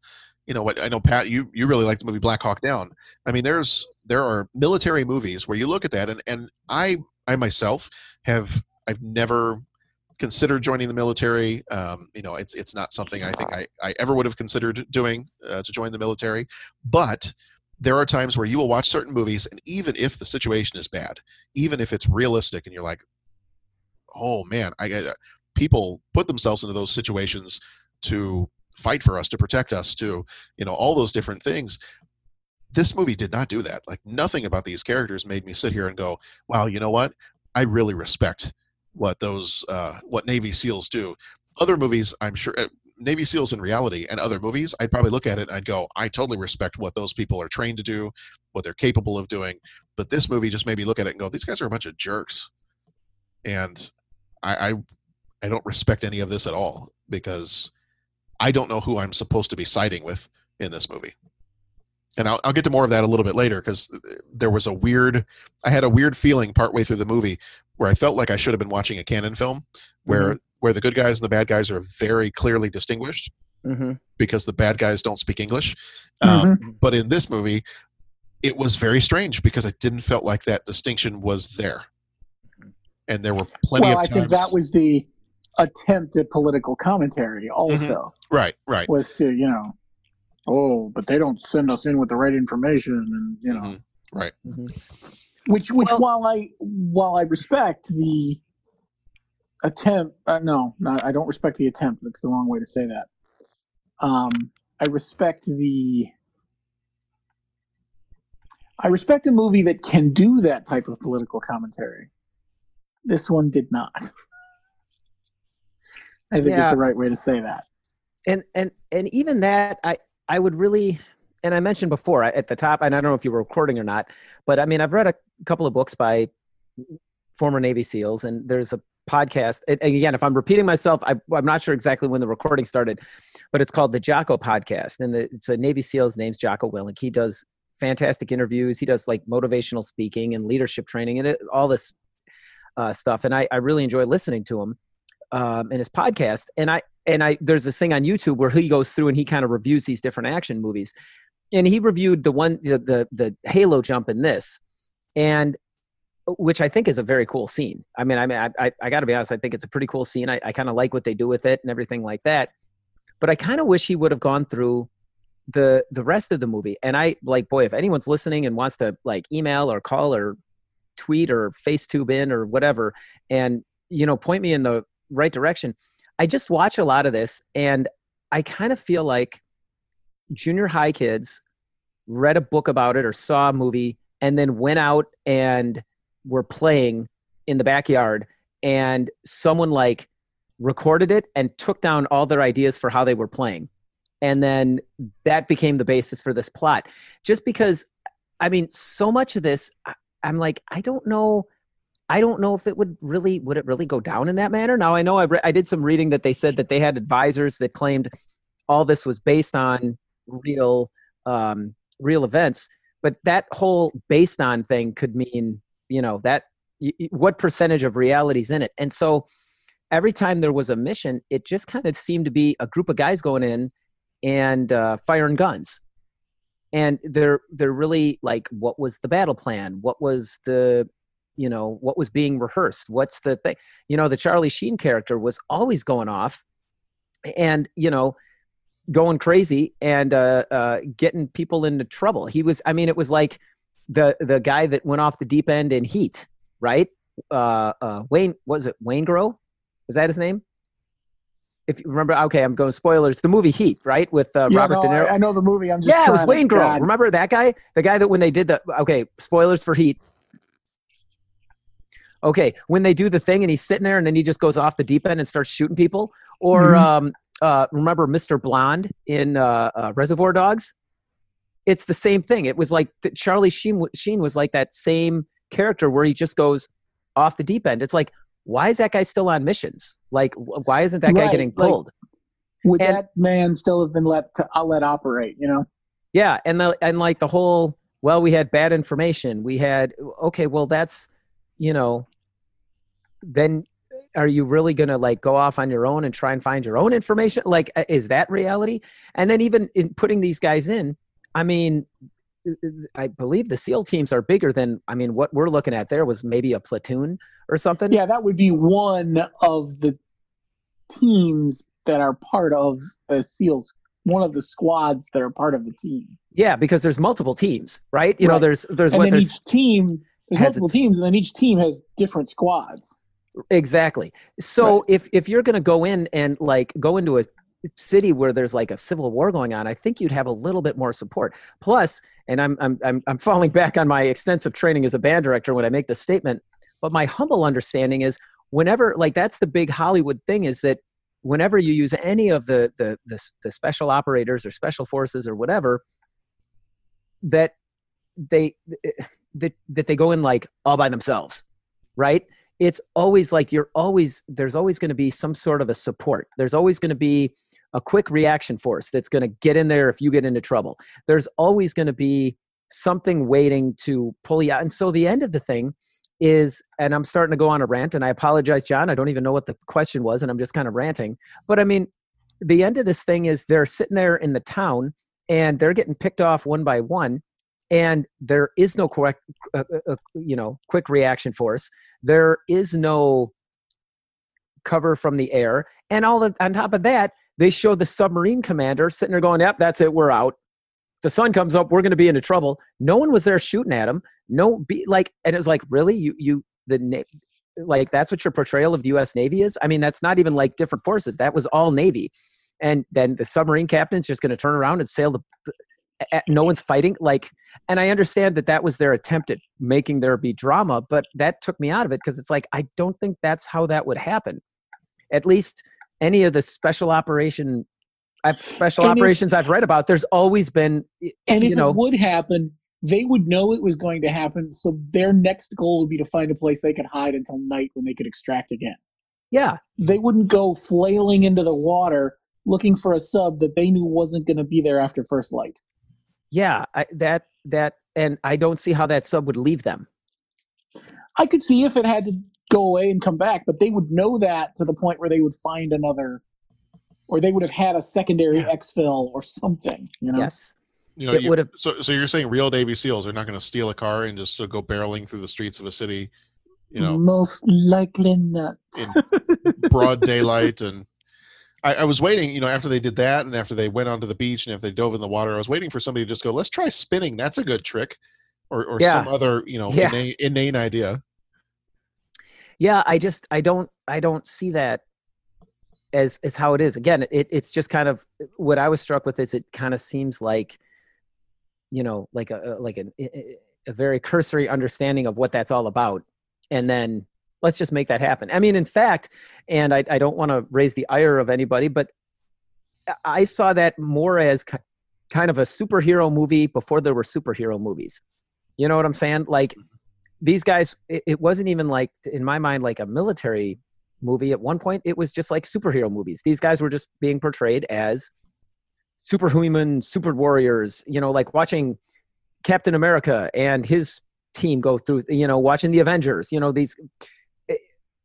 you know, what I know, Pat, you you really like the movie Black Hawk Down. I mean, there's there are military movies where you look at that, and and I I myself have I've never considered joining the military. Um, you know, it's it's not something I think I, I ever would have considered doing uh, to join the military. But there are times where you will watch certain movies, and even if the situation is bad, even if it's realistic, and you're like, oh man, I, I people put themselves into those situations to fight for us, to protect us, to you know all those different things. This movie did not do that. Like nothing about these characters made me sit here and go, "Wow, you know what? I really respect what those uh, what Navy SEALs do." Other movies, I'm sure, uh, Navy SEAls in reality and other movies, I'd probably look at it and I'd go, "I totally respect what those people are trained to do, what they're capable of doing." But this movie just made me look at it and go, "These guys are a bunch of jerks," and I, I I don't respect any of this at all because I don't know who I'm supposed to be siding with in this movie. And I'll, I'll get to more of that a little bit later because there was a weird, I had a weird feeling partway through the movie where I felt like I should have been watching a Cannon film where, mm-hmm. where the good guys and the bad guys are very clearly distinguished Mm-hmm. because the bad guys don't speak English. Mm-hmm. Um, but in this movie, it was very strange because I didn't felt like that distinction was there. And there were plenty well, of I times. think that was the attempt at political commentary. Also, mm-hmm. right, right. was to you know, oh, but they don't send us in with the right information, and you know, Right. Which which while I while I respect the attempt, uh, no, not I don't respect the attempt. That's the wrong way to say that. Um, I respect the. I respect a movie that can do that type of political commentary. This one did not. I think is the right way to say that. and and and even that i i would really and i mentioned before at the top and i don't know if you were recording or not but i mean i've read a couple of books by former navy seals and there's a podcast. And again, if I'm repeating myself, I, I'm not sure exactly when the recording started, but it's called the Jocko Podcast, and the, it's a Navy SEAL. His name's Jocko Willink. He does fantastic interviews. He does like motivational speaking and leadership training and it, all this uh, stuff. And I, I really enjoy listening to him um, in his podcast. And I and I there's this thing on YouTube where he goes through and he kind of reviews these different action movies. And he reviewed the one the the, the Halo jump in this, and which I think is a very cool scene. I mean, I mean, I I, I got to be honest. I think it's a pretty cool scene. I, I kind of like what they do with it and everything like that. But I kind of wish he would have gone through the the rest of the movie. And I like, boy, if anyone's listening and wants to like email or call or tweet or FaceTube in or whatever, and you know, point me in the right direction. I just watch a lot of this, and I kind of feel like junior high kids read a book about it or saw a movie and then went out and were playing in the backyard and someone like recorded it and took down all their ideas for how they were playing. And then that became the basis for this plot. Just because i mean so much of this i'm like i don't know i don't know if it would really would it really go down in that manner? Now i know i, re- I did some reading that they said that they had advisors that claimed all this was based on real um, real events but that whole based on thing could mean you know that what percentage of reality is in it. And so every time there was a mission it just kind of seemed to be a group of guys going in and uh, firing guns. And they're they're really like what was the battle plan? What was the you know what was being rehearsed? What's the thing? You know the charlie sheen character was always going off and you know going crazy and uh, uh, getting people into trouble he was i mean it was like the the guy that went off the deep end in heat right uh, uh wayne was it Waingro was that his name if you remember, okay, I'm going spoilers. The movie Heat, right, with uh, Yeah, Robert no, De Niro. I, I know the movie. I'm just yeah, it was Wayne. God. Remember that guy? The guy that when they did the okay, spoilers for Heat. Okay, when they do the thing and he's sitting there and then he just goes off the deep end and starts shooting people. Or Mhm. um, uh, remember Mr. Blonde in uh, uh, Reservoir Dogs? It's the same thing. It was like Charlie Sheen, Sheen was like that same character where he just goes off the deep end. It's like, why is that guy still on missions? Like, why isn't that guy Right, getting like- pulled? Would And- that man still have been let to uh, let operate? You know. Yeah, and the and like the whole well, we had bad information. We had okay, well that's you know, then are you really gonna like go off on your own and try and find your own information? Like, is that reality? And then even in putting these guys in, I mean, I believe the SEAL teams are bigger than I mean what we're looking at there was maybe a platoon or something. Yeah, that would be one of the teams that are part of the SEALs. One of the squads that are part of the team. Yeah, because there's multiple teams, right? You know, there's there's and what then there's each team there's multiple teams, and then each team has different squads. Exactly. So if if you're going to go in and like go into a city where there's like a civil war going on, I think you'd have a little bit more support. Plus, and I'm I'm I'm, I'm falling [LAUGHS] back on my extensive training as a band director when I make this statement, but my humble understanding is whenever like that's the big Hollywood thing is that whenever you use any of the the the, the special operators or special forces or whatever that they eh, that, that they go in like all by themselves right it's always like you're always there's always going to be some sort of a support. There's always going to be a quick reaction force that's going to get in there if you get into trouble. There's always going to be something waiting to pull you out. And so the end of the thing is and i'm starting to go on a rant and i apologize john i don't even know what the question was and i'm just kind of ranting. But i mean the end of this thing is they're sitting there in the town and they're getting picked off one by one and there is no correct uh, uh, uh, you know quick reaction force. There is no cover from the air. And all on top of that they show the submarine commander sitting there going yep that's it we're out. The sun comes up we're going to be into trouble. No one was there shooting at him. No be like and it was like really? You you the like that's what your portrayal of the us navy is? I mean that's not even like different forces. That was all navy. And then the submarine captain's just going to turn around and sail the no one's fighting like and i understand that that was their attempt at making there be drama but that took me out of it because it's like i don't think that's how that would happen at least any of the special operation uh, special And if- operations i've read about there's always been And if you know it would happen, they would know it was going to happen. So their next goal would be to find a place they could hide until night when they could extract again. Yeah. They wouldn't go flailing into the water looking for a sub that they knew wasn't going to be there after first light. Yeah, I, that that and I don't see how that sub would leave them. I could see if it had to go away and come back, but they would know that to the point where they would find another, or they would have had a secondary exfil or something. You know. Yes. You know, It you- would've- so so you're saying real Navy SEALs are not going to steal a car and just uh, go barreling through the streets of a city, you know, Most likely not. In broad daylight and I, I was waiting, you know, after they did that and after they went onto the beach and if they dove in the water, I was waiting for somebody to just go, let's try spinning. That's a good trick. Or, or Yeah. some other, you know, Yeah. inane, inane idea. Yeah, I just I don't I don't see that as as how it is. Again, it it's just kind of what I was struck with is it kind of seems like you know like a like an, a very cursory understanding of what that's all about, and then let's just make that happen. I mean, in fact, and I I don't want to raise the ire of anybody, but I- saw that more as ki- kind of a superhero movie before there were superhero movies. You know what I'm saying? Like mm-hmm. these guys, it, it wasn't even like in my mind like a military movie. At one point, it was just like superhero movies. These guys were just being portrayed as superhuman, super warriors. You know, like watching Captain America and his team go through. You know, watching the Avengers. You know, these.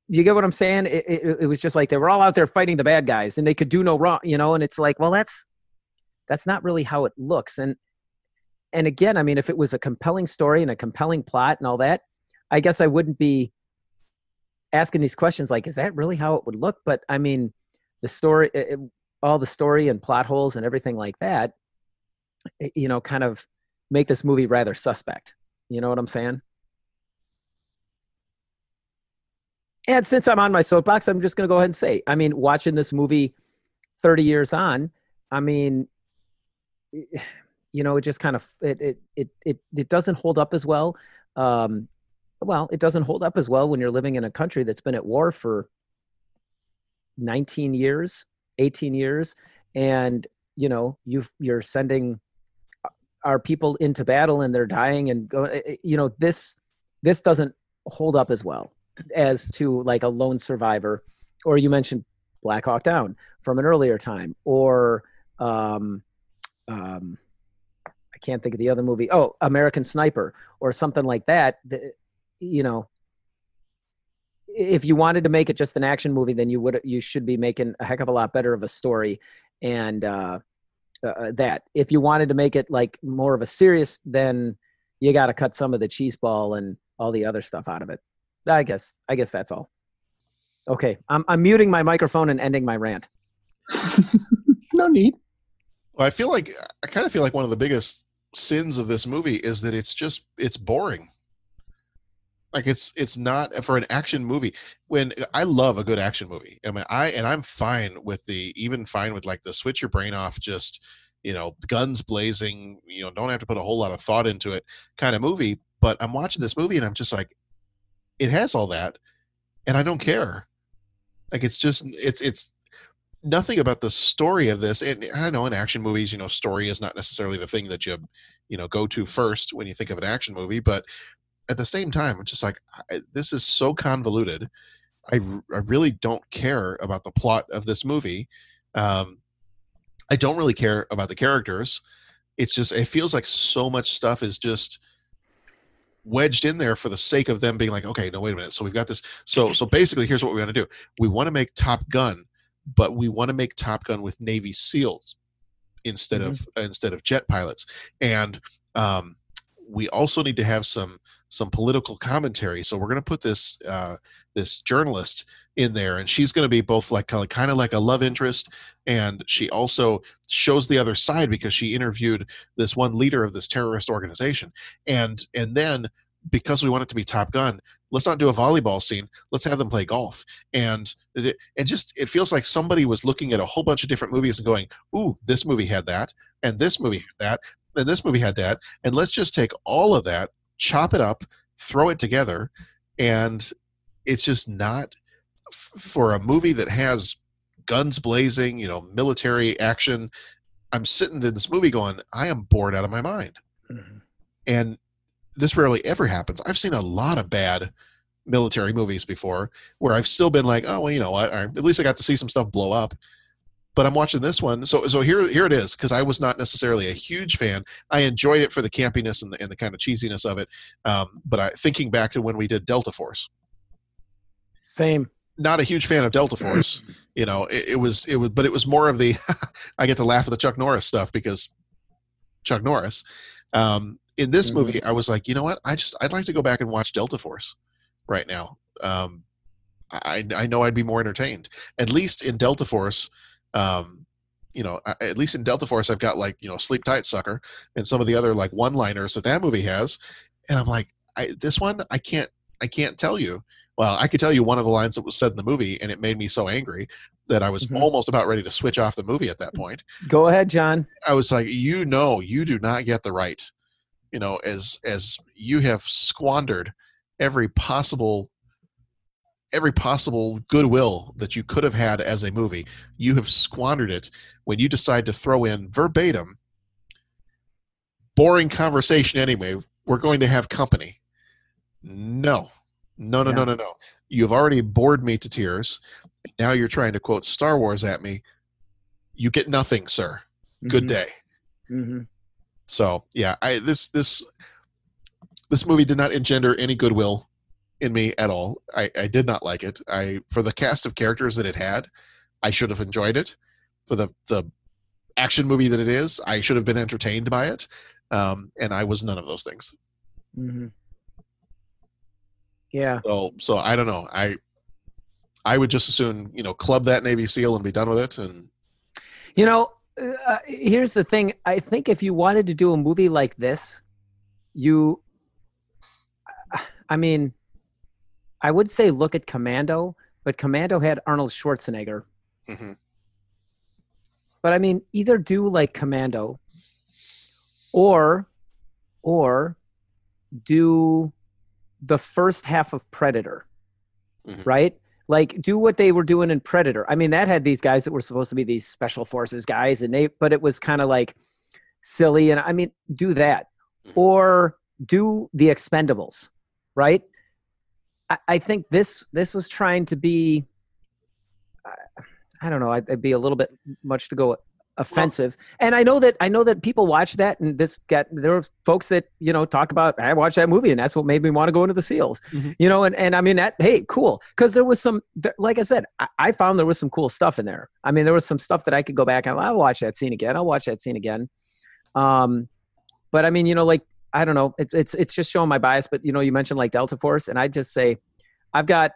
You get what I'm saying? It, it, it was just like they were all out there fighting the bad guys, and they could do no wrong. You know, and it's like, well, that's that's not really how it looks. And and again, I mean, if it was a compelling story and a compelling plot and all that, I guess I wouldn't be asking these questions like, is that really how it would look? But I mean, the story, it, all the story and plot holes and everything like that, you know, kind of make this movie rather suspect. You know what I'm saying? And since I'm on my soapbox, I'm just going to go ahead and say, I mean, watching this movie 30 years on, I mean, you know, it just kind of it it it it, it doesn't hold up as well. Um, well, it doesn't hold up as well when you're living in a country that's been at war for 19 years, 18 years, and you know you've you're sending our people into battle and they're dying and eh, eh, You know this this doesn't hold up as well as to like a lone survivor, or you mentioned Black Hawk Down from an earlier time, or um, um, I can't think of the other movie. Oh, American Sniper or something like that. You know, if you wanted to make it just an action movie, then you would you should be making a heck of a lot better of a story, and uh, uh, that. If you wanted to make it like more of a serious, then you got to cut some of the cheese ball and all the other stuff out of it. I guess. I guess that's all. Okay, I'm I'm muting my microphone and ending my rant. [LAUGHS] no need. Well, I feel like I kind of feel like one of the biggest sins of this movie is that it's just it's boring. Like it's it's not for an action movie. When I love a good action movie, I mean, I and I'm fine with the even fine with like the switch your brain off, just you know, guns blazing. You know, don't have to put a whole lot of thought into it kind of movie. But I'm watching this movie and I'm just like, it has all that, and I don't care. Like it's just it's it's nothing about the story of this and i know in action movies you know story is not necessarily the thing that you you know go to first when you think of an action movie but at the same time it's just like I, this is so convoluted. I, I really don't care about the plot of this movie. Um i don't really care about the characters. It's just it feels like so much stuff is just wedged in there for the sake of them being like okay no wait a minute. So we've got this so so basically here's what we want to do. We want to make top gun but we want to make Top Gun with Navy SEALs instead of instead of jet pilots, and um, we also need to have some some political commentary. So we're going to put this uh, this journalist in there, and she's going to be both like kind of like a love interest, and she also shows the other side because she interviewed this one leader of this terrorist organization, and and then because we want it to be Top Gun, let's not do a volleyball scene. Let's have them play golf. And it, it just it feels like somebody was looking at a whole bunch of different movies and going, "Ooh, this movie had that, and this movie had that, and this movie had that, and let's just take all of that, chop it up, throw it together." And it's just not for a movie that has guns blazing, you know, military action. I'm sitting in this movie going, I am bored out of my mind. And this rarely ever happens. I've seen a lot of bad military movies before where I've still been like, oh well, you know what? I, at least I got to see some stuff blow up. But I'm watching this one, so so here here it is because I was not necessarily a huge fan. I enjoyed it for the campiness and the, and the kind of cheesiness of it. Um, but I thinking back to when we did Delta Force, Same. Not a huge fan of Delta [CLEARS THROAT] Force. you know, it, it was it was, but it was more of the [LAUGHS] I get to laugh at the Chuck Norris stuff because Chuck Norris. Um, in this Mhm. movie, I was like, you know what? I just I'd like to go back and watch Delta Force right now. Um, I I know I'd be more entertained. At least in Delta Force, um, you know, at least in Delta Force, I've got like you know Sleep Tight Sucker and some of the other like one-liners that that movie has, and I'm like, I, this one I can't I can't tell you. Well, I could tell you one of the lines that was said in the movie, and it made me so angry that I was mm-hmm. almost about ready to switch off the movie at that mm, point. Go ahead, John. I was like, you know, you do not get the right, you know, as as you have squandered every possible every possible goodwill that you could have had as a movie. You have squandered it when you decide to throw in verbatim boring conversation anyway. We're going to have company. No. No, no, no, Yeah. no, no. You've already bored me to tears. Now you're trying to quote Star Wars at me. You get nothing, sir. Good Mhm. day. Mm-hmm. So yeah, I this this this movie did not engender any goodwill in me at all. I, I did not like it. I for the cast of characters that it had, I should have enjoyed it. For the the action movie that it is, I should have been entertained by it. Um, and I was none of those things. Mm-hmm. Yeah. So so I don't know. I I would just as soon you know club that Navy SEAL and be done with it. And You know, uh, here's the thing. I think if you wanted to do a movie like this, you, I mean, I would say look at Commando, but Commando had Arnold Schwarzenegger. Mhm. But I mean, either do like Commando, or, or do the first half of Predator, mm-hmm. right? Like do what they were doing in Predator. I mean, that had these guys that were supposed to be these special forces guys, and they, but it was kind of like silly. And I mean, do that, mm-hmm. or do the Expendables, right? I, I think this this was trying to be. I- don't know. I'd, it'd be a little bit much to go offensive. and I know that I know that people watch that, and this got there are folks that you know talk about. I watched that movie, and that's what made me want to go into the SEALs. You know, and and I mean that. Hey, cool, because there was some. Like I said, I, I found there was some cool stuff in there. I mean, there was some stuff that I could go back and I'll watch that scene again. I'll watch that scene again. Um, but I mean, you know, like I don't know. It, it's it's just showing my bias. But you know, you mentioned like Delta Force, and I just say, I've got,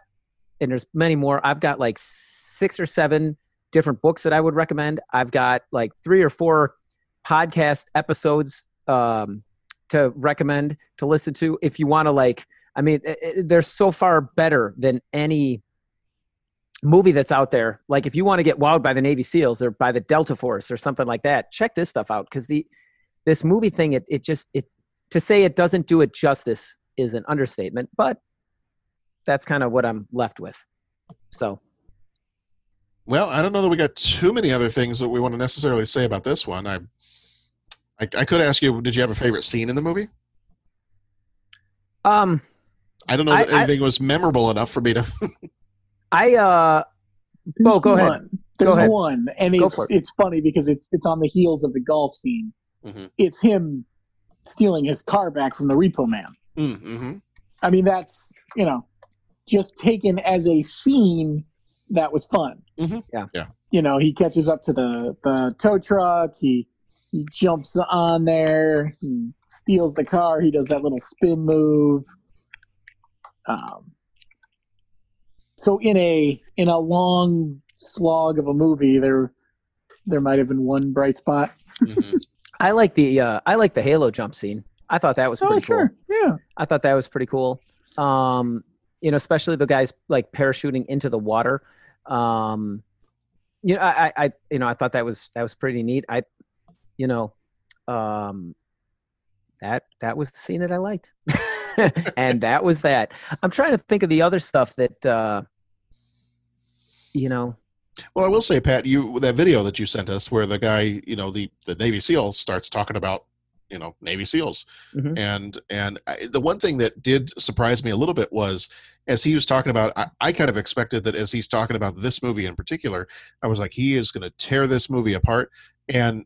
and there's many more. I've got like six or seven different books that I would recommend. I've got like three or four podcast episodes um, to recommend to listen to if you want to like. I mean, i- i- they're so far better than any movie that's out there. Like if you want to get wowed by the Navy SEALs or by the Delta Force or something like that, check this stuff out because the this movie thing it it just it to say it doesn't do it justice is an understatement, but that's kind of what I'm left with. So well, I don't know that we got too many other things that we want to necessarily say about this one. I I, I could ask you, did you have a favorite scene in the movie? um I don't know I- that I- anything was memorable enough for me to. [LAUGHS] I uh oh go ahead. There's Go ahead. one, and Go it's it. it's funny because it's it's on the heels of the golf scene. Mhm. It's him stealing his car back from the repo man. Mm-hmm. I mean, that's you know, just taken as a scene that was fun. Mm-hmm. Yeah. Yeah. You know, he catches up to the the tow truck. He he jumps on there. He steals the car. He does that little spin move. Um. So in a in a long slog of a movie, there there might have been one bright spot. Mm-hmm. [LAUGHS] I like the uh I like the Halo jump scene. I thought that was Oh, pretty sure. cool. Yeah. I thought that was pretty cool. Um, you know, especially the guys like parachuting into the water. Um, you know, I, I, you know, I thought that was that was pretty neat. I, you know, um, that that was the scene that I liked, [LAUGHS] and that was that. I'm trying to think of the other stuff that, uh, you know, Well, I will say, Pat, you that video that you sent us, where the guy, you know, the the Navy SEAL starts talking about you know Navy SEALs. Mhm. And and I, the one thing that did surprise me a little bit was as he was talking about, I, I kind of expected that as he's talking about this movie in particular, I was like, he is going to tear this movie apart. And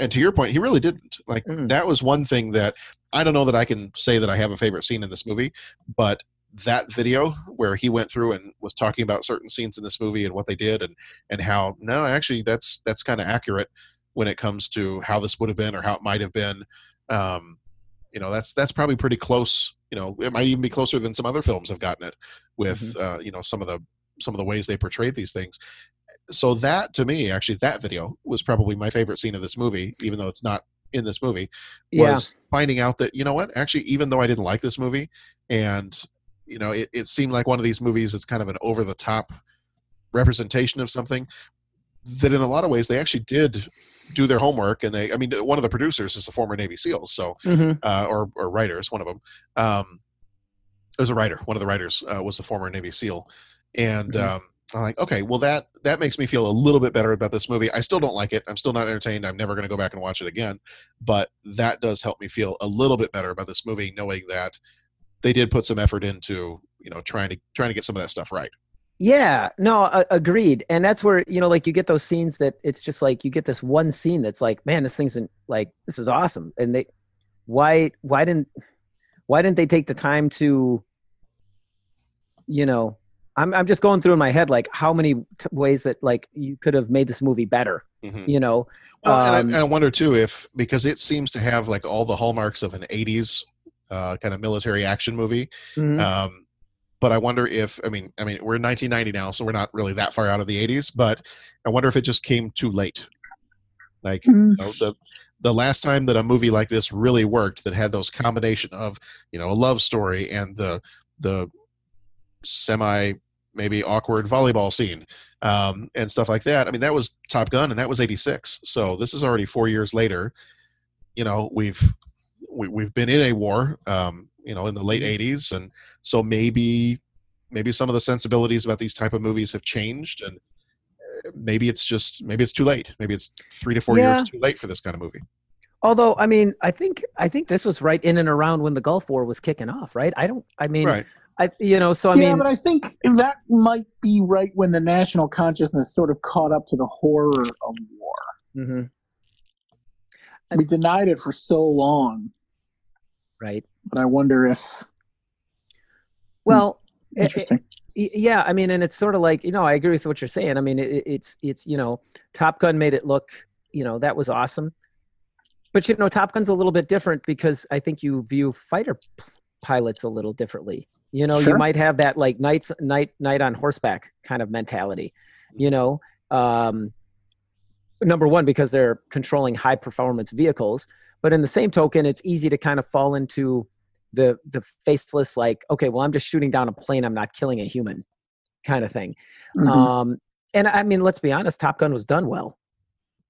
and to your point, he really didn't. Like that was one thing that I don't know that I can say that I have a favorite scene in this movie, but that video where he went through and was talking about certain scenes in this movie and what they did and and how no actually that's that's kind of accurate when it comes to how this would have been or how it might have been. Um you know that's that's probably pretty close you know it might even be closer than some other films have gotten it with uh you know some of the some of the ways they portrayed these things. So that to me actually that video was probably my favorite scene of this movie even though it's not in this movie Yeah. was finding out that you know what actually even though i didn't like this movie and you know it, it seemed like one of these movies that's kind of an over the top representation of something that in a lot of ways they actually did do their homework and they i mean one of the producers is a former navy seal so Mhm. uh, or, or writers one of them um it was a writer one of the writers uh, was a former navy seal. And Mhm. um i'm like okay well that that makes me feel a little bit better about this movie. I still don't like it. I'm still not entertained. I'm never going to go back and watch it again. But that does help me feel a little bit better about this movie knowing that they did put some effort into you know trying to trying to get some of that stuff right Yeah, no, uh, agreed. And that's where, you know, like you get those scenes that it's just like you get this one scene that's like, man, this thing's in, like this is awesome. And they why why didn't why didn't they take the time to you know, I'm I'm just going through in my head like how many t- ways that like you could have made this movie better, Mhm. you know. Well, Um, and, I, and I wonder too if because it seems to have like all the hallmarks of an '80s uh, kind of military action movie. Mhm. Um, but I wonder if I mean I mean we're in 1990 now, so we're not really that far out of the '80s. But I wonder if it just came too late. Like you know, the the last time that a movie like this really worked, that had those combination of you know a love story and the the semi maybe awkward volleyball scene um, and stuff like that. I mean, that was Top Gun, and that was '86. So this is already four years later. You know, we've we, we've been in a war. Um, you know, in the late '80s, and so maybe maybe some of the sensibilities about these type of movies have changed, and uh, maybe it's just maybe it's too late. Maybe it's three to four Yeah. years too late for this kind of movie. Although, I mean, I think I think this was right in and around when the Gulf War was kicking off, right? I don't I mean Right. I you know, so I yeah, mean but I think that might be right when the national consciousness sort of caught up to the horror of war. Mhm. We denied it for so long, right. But I wonder if Well, i- interesting. Y- yeah i mean and it's sort of like you know i agree with what you're saying. I mean it, it's it's you know top gun made it look you know that was awesome. But you know top gun's a little bit different because i think you view fighter p- pilots a little differently. You know you might have that like knights night night on horseback kind of mentality you know? Um number one because they're controlling high performance vehicles but in the same token it's easy to kind of fall into the the faceless like okay well i'm just shooting down a plane i'm not killing a human kind of thing Mhm. um and i mean let's be honest top gun was done well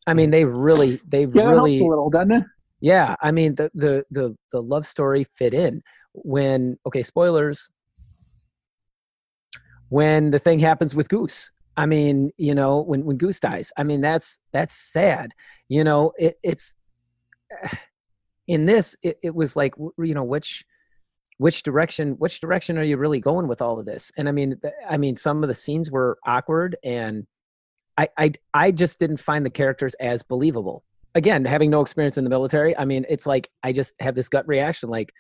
i mean they really they yeah, really a little, doesn't it? yeah i mean the the the the love story fit in when okay spoilers when the thing happens with goose i mean you know when when goose dies i mean that's that's sad you know it, it's [SIGHS] in this it, it was like you know which which direction which direction are you really going with all of this? And i mean i mean some of the scenes were awkward and i i, I just didn't find the characters as believable. Again having no experience in the military i mean it's like i just have this gut reaction like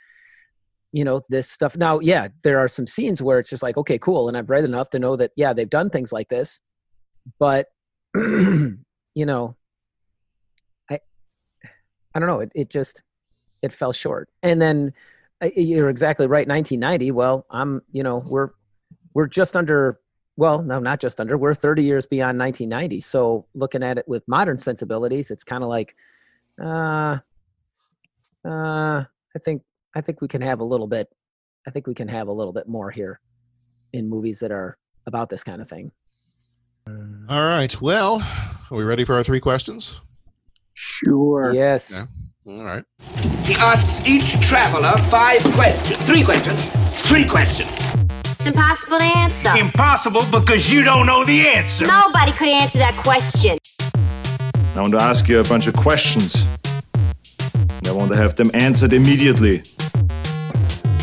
you know this stuff. Now yeah there are some scenes where it's just like okay cool and i've read enough to know that yeah they've done things like this but [CLEARS THROAT] you know i i don't know it, it just it fell short. And then you're exactly right 1990 well i'm you know we're we're just under well no not just under we're 30 years beyond 1990 so looking at it with modern sensibilities it's kind of like uh uh i think i think we can have a little bit i think we can have a little bit more here in movies that are about this kind of thing All right. Well, are we ready for our three questions? Sure. yes All right. He asks each traveler five questions. Three questions. Three questions. It's impossible to answer. Impossible because you don't know the answer. Nobody could answer that question. I want to ask you a bunch of questions. I want to have them answered immediately.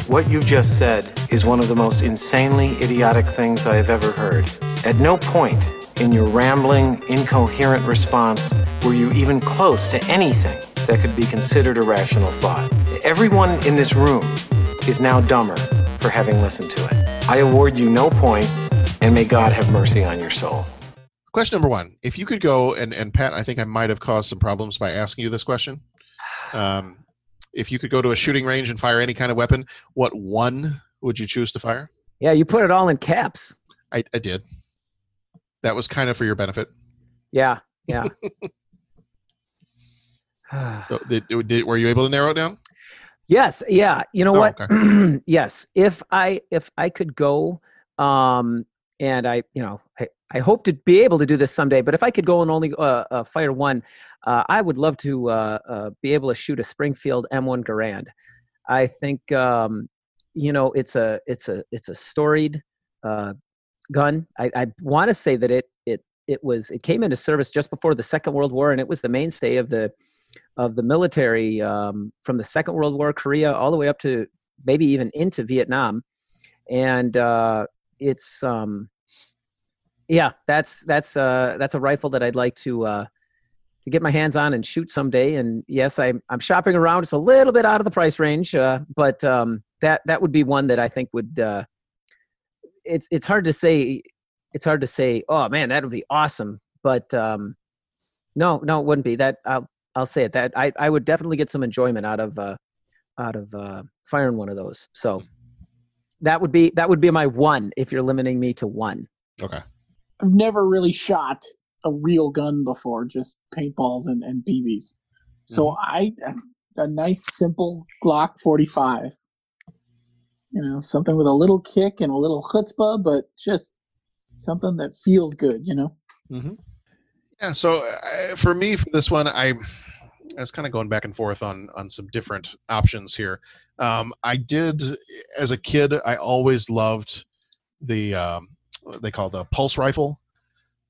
What you just said is one of the most insanely idiotic things I have ever heard. At no point in your rambling, incoherent response were you even close to anything that could be considered a rational thought. Everyone in this room is now dumber for having listened to it. I award you no points, and may God have mercy on your soul. Question number one: If you could go and and Pat, I think I might have caused some problems by asking you this question. Um, if you could go to a shooting range and fire any kind of weapon, what one would you choose to fire? Yeah, you put it all in caps. I, I did. That was kind of for your benefit. Yeah, yeah. [LAUGHS] So did, did, were you able to narrow it down? Yes, yeah. You know Oh, what? okay. [CLEARS THROAT] yes. If I if I could go um and I, you know, I, I hope to be able to do this someday, but if I could go and only uh, uh, fire one, uh, I would love to uh, uh, be able to shoot a Springfield M1 Garand. I think um, you know it's a it's a it's a storied uh, gun. I, I want to say that it it it was it came into service just before the Second World War, and it was the mainstay of the of the military um, from the Second World War, Korea, all the way up to maybe even into Vietnam, and uh, it's um, yeah, that's that's uh, that's a rifle that I'd like to uh, to get my hands on and shoot someday. And yes, I'm I'm shopping around. It's a little bit out of the price range, uh, but um, that that would be one that I think would. Uh, it's it's hard to say. It's hard to say. Oh man, that would be awesome. But um, no, no, it wouldn't be. That I'll I'll say it. That I I would definitely get some enjoyment out of uh, out of uh, firing one of those. So that would be that would be my one if you're limiting me to one. Okay. I've never really shot a real gun before, just paintballs and, and BBs. So I a nice simple Glock 45. You know, something with a little kick and a little chutzpah, but just something that feels good. You know. Mm-hmm. Yeah. So uh, for me, for this one, I, I was kind of going back and forth on on some different options here. Um, I did as a kid. I always loved the um, what they call the pulse rifle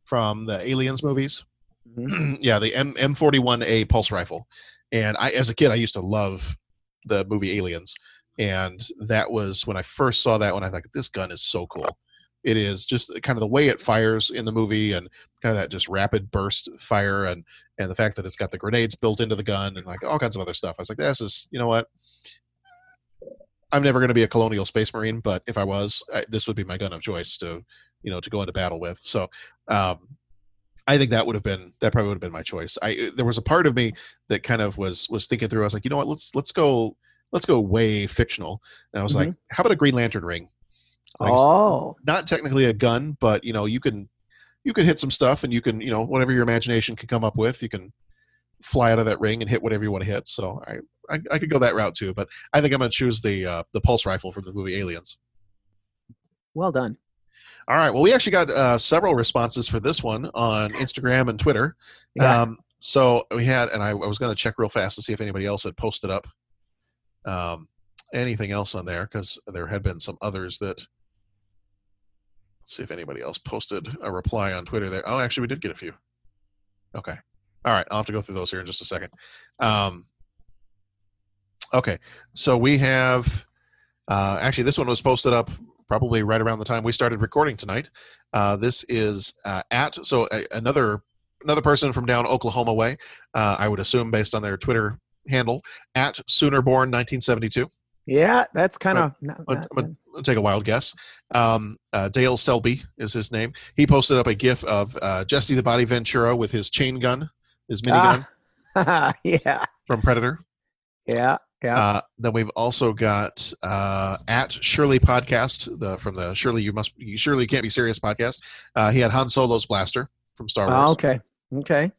from the Aliens movies. [CLEARS THROAT] yeah, the M M forty one A pulse rifle, and I as a kid I used to love the movie Aliens, and that was when I first saw that one. I thought this gun is so cool. It is just kind of the way it fires in the movie, and kind of that just rapid burst fire, and and the fact that it's got the grenades built into the gun, and like all kinds of other stuff. I was like, this is you know what. I'm never going to be a colonial space marine, but if I was, I, this would be my gun of choice to, you know, to go into battle with. So, um, I think that would have been that probably would have been my choice. I there was a part of me that kind of was was thinking through. I was like, you know what, let's let's go let's go way fictional. And I was like, how about a Green Lantern ring? Like, Oh. not technically a gun, but you know, you can you can hit some stuff, and you can you know whatever your imagination can come up with, you can fly out of that ring and hit whatever you want to hit. So I I, I could go that route too, but I think I'm going to choose the uh, the pulse rifle from the movie Aliens. Well done. All right. Well, we actually got uh, several responses for this one on Instagram and Twitter. Yeah. Um, so we had, and I, I was going to check real fast to see if anybody else had posted up um, anything else on there because there had been some others that. Let's see if anybody else posted a reply on Twitter there. Oh, actually, we did get a few. Okay. All right. I'll have to go through those here in just a second. Um, okay. So we have. Uh, actually, this one was posted up probably right around the time we started recording tonight. Uh, this is uh, at so a, another another person from down Oklahoma way. Uh, I would assume based on their Twitter handle at Soonerborn 1972. Yeah, that's kind of gonna take a wild guess. Um, uh, Dale Selby is his name. He posted up a GIF of uh, Jesse the Body Ventura with his chain gun, his minigun Ah, [LAUGHS] yeah, from Predator. yeah, yeah. Uh, then we've also got uh, at Shirley podcast the from the Shirley you must you surely can't be serious podcast. Uh, he had Han Solo's blaster from Star Wars. Oh, okay, okay.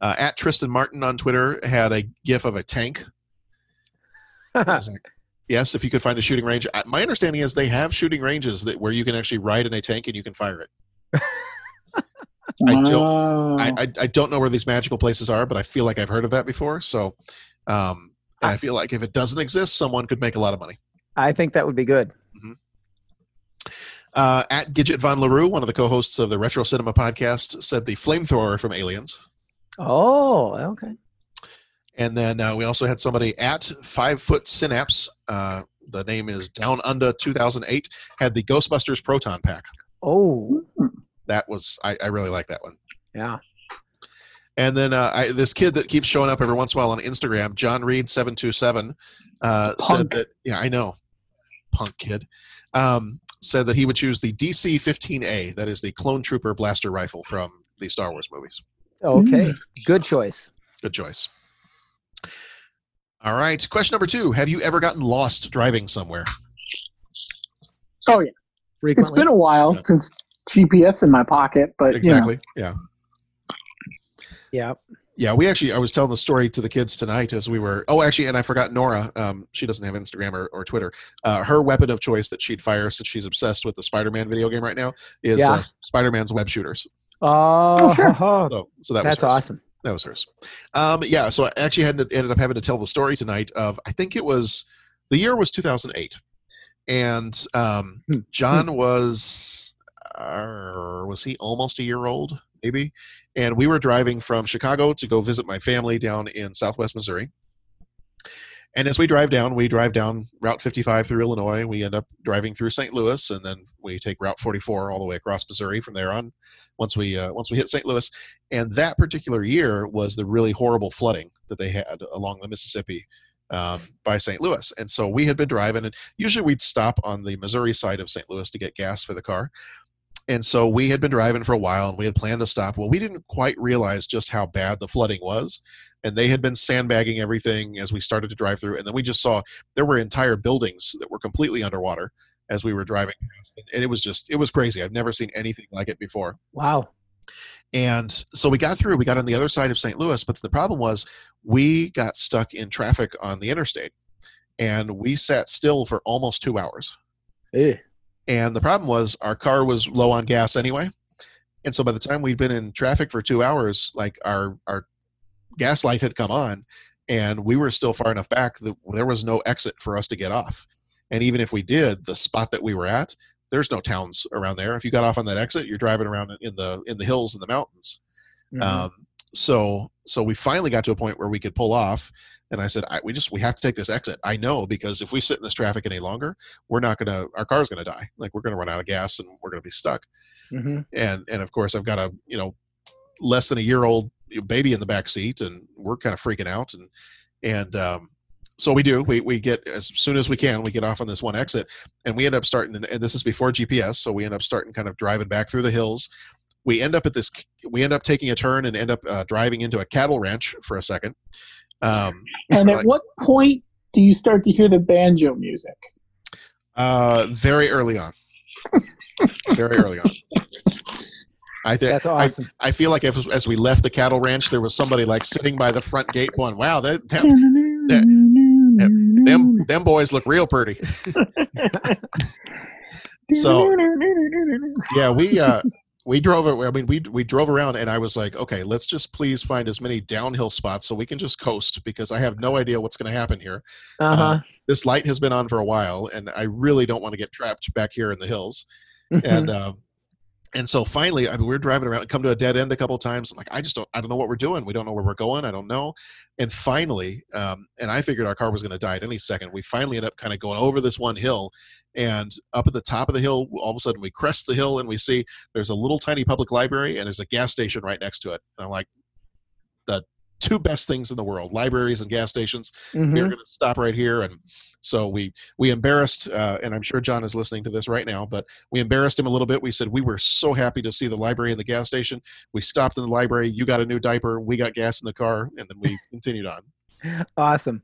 Uh, at Tristan Martin on Twitter had a GIF of a tank. [LAUGHS] I was like, yes, if you could find a shooting range. My understanding is they have shooting ranges that where you can actually ride in a tank and you can fire it. I don't. I, I, I don't know where these magical places are, but I feel like I've heard of that before. So, um, I feel like if it doesn't exist, someone could make a lot of money. I think that would be good. Uh, at Gidget Von LaRue, one of the co-hosts of the Retro Cinema podcast, said the flamethrower from Aliens. Oh, okay. And then uh, we also had somebody at Five Foot Synapse. Uh, the name is Down Under 2008. Had the Ghostbusters Proton Pack. Oh, That was I, I really like that one. yeah. And then uh, I, this kid that keeps showing up every once in a while on Instagram, John Reed seven two seven, uh, said that yeah I know, punk kid, um, said that he would choose the DC fifteen A. That is the clone trooper blaster rifle from the Star Wars movies. Okay. Good choice. Good choice. All right, question number two: Have you ever gotten lost driving somewhere? Oh yeah. It's been a while since GPS in my pocket, but Exactly. Yeah. Yeah. Yeah, we actually, I was telling the story to the kids tonight as we were. Oh, actually, and I forgot Nora. Um, she doesn't have Instagram or, or Twitter. Uh, her weapon of choice that she'd fire since she's obsessed with the Spider Man video game right now is Yeah. uh, Spider Man's web shooters. Oh, [LAUGHS] So, so that that's was awesome. That was hers. Um, yeah, so I actually had ended up having to tell the story tonight of, I think it was, the year was 2008. And um, Hmm. John was, uh, was he almost a year old, maybe? And we were driving from Chicago to go visit my family down in southwest Missouri. And as we drive down, we drive down Route 55 through Illinois. We end up driving through St. Louis, and then we take Route 44 all the way across Missouri from there on. Once we uh, once we hit St. Louis, and that particular year was the really horrible flooding that they had along the Mississippi um, by St. Louis. And so we had been driving, and usually we'd stop on the Missouri side of St. Louis to get gas for the car. And so we had been driving for a while, and we had planned to stop. Well, we didn't quite realize just how bad the flooding was, and they had been sandbagging everything as we started to drive through. And then we just saw there were entire buildings that were completely underwater as we were driving past, and it was just it was crazy. I've never seen anything like it before. Wow. And so we got through, we got on the other side of St. Louis, but the problem was we got stuck in traffic on the interstate and we sat still for almost two hours. Eh. And the problem was our car was low on gas anyway. And so by the time we'd been in traffic for two hours, like our, our gas light had come on and we were still far enough back that there was no exit for us to get off. And even if we did, the spot that we were at, there's no towns around there. If you got off on that exit, you're driving around in the in the hills and the mountains. Mhm. Um, so so we finally got to a point where we could pull off, and I said, I, "We just we have to take this exit." I know because if we sit in this traffic any longer, we're not gonna our car's gonna die. Like we're gonna run out of gas and we're gonna be stuck. Mhm. And and of course I've got a you know less than a year old baby in the back seat, and we're kind of freaking out and and um, so we do we, we get as soon as we can we get off on this one exit and we end up starting and this is before gps so we end up starting kind of driving back through the hills. We end up at this we end up taking a turn and end up uh, driving into a cattle ranch for a second. Um, And at like, what point do you start to hear the banjo music? uh, very early on. Very early on I think That's awesome. I, I feel like if, as we left the cattle ranch, there was somebody like sitting by the front gate, going, "Wow, that, that, that- them them boys look real pretty." [LAUGHS] so yeah, we uh, we drove. I mean, we we drove around, and I was like, "Okay, let's just please find as many downhill spots so we can just coast because I have no idea what's going to happen here." Uh-huh. this light has been on for a while, and I really don't want to get trapped back here in the hills. and um, and so finally, I mean, we are driving around, come to a dead end a couple times. Like, I just don't, I don't know what we're doing. We don't know where we're going. I don't know. And finally, um, and I figured our car was going to die at any second. We finally end up kind of going over this one hill, and up at the top of the hill, all of a sudden we crest the hill and we see there's a little tiny public library and there's a gas station right next to it. And I'm like, the two best things in the world: libraries and gas stations. We're Mhm. going to stop right here, and so we we embarrassed, uh, and I'm sure John is listening to this right now. But we embarrassed him a little bit. We said we were so happy to see the library and the gas station. We stopped in the library. You got a new diaper. We got gas in the car, and then we continued on. [LAUGHS] Awesome.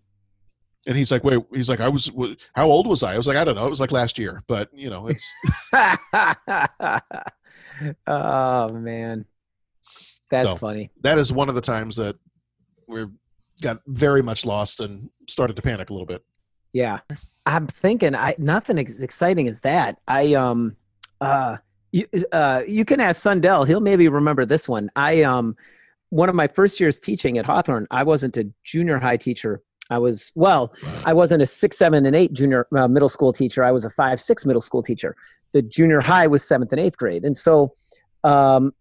And he's like, "Wait," he's like, "I was, how old was I?" I was like, "I don't know. It was like last year, but you know, it's." [LAUGHS] [LAUGHS] oh man, that's So, funny. That is one of the times that we got very much lost and started to panic a little bit. Yeah, I'm thinking. I nothing as exciting as that. I um uh you uh you can ask Sundell. He'll maybe remember this one. I um one of my first years teaching at Hawthorn. I wasn't a junior high teacher. I was well. I wasn't a six, seven, and eight junior uh, middle school teacher. I was a five, six middle school teacher. The junior high was seventh and eighth grade, and so um,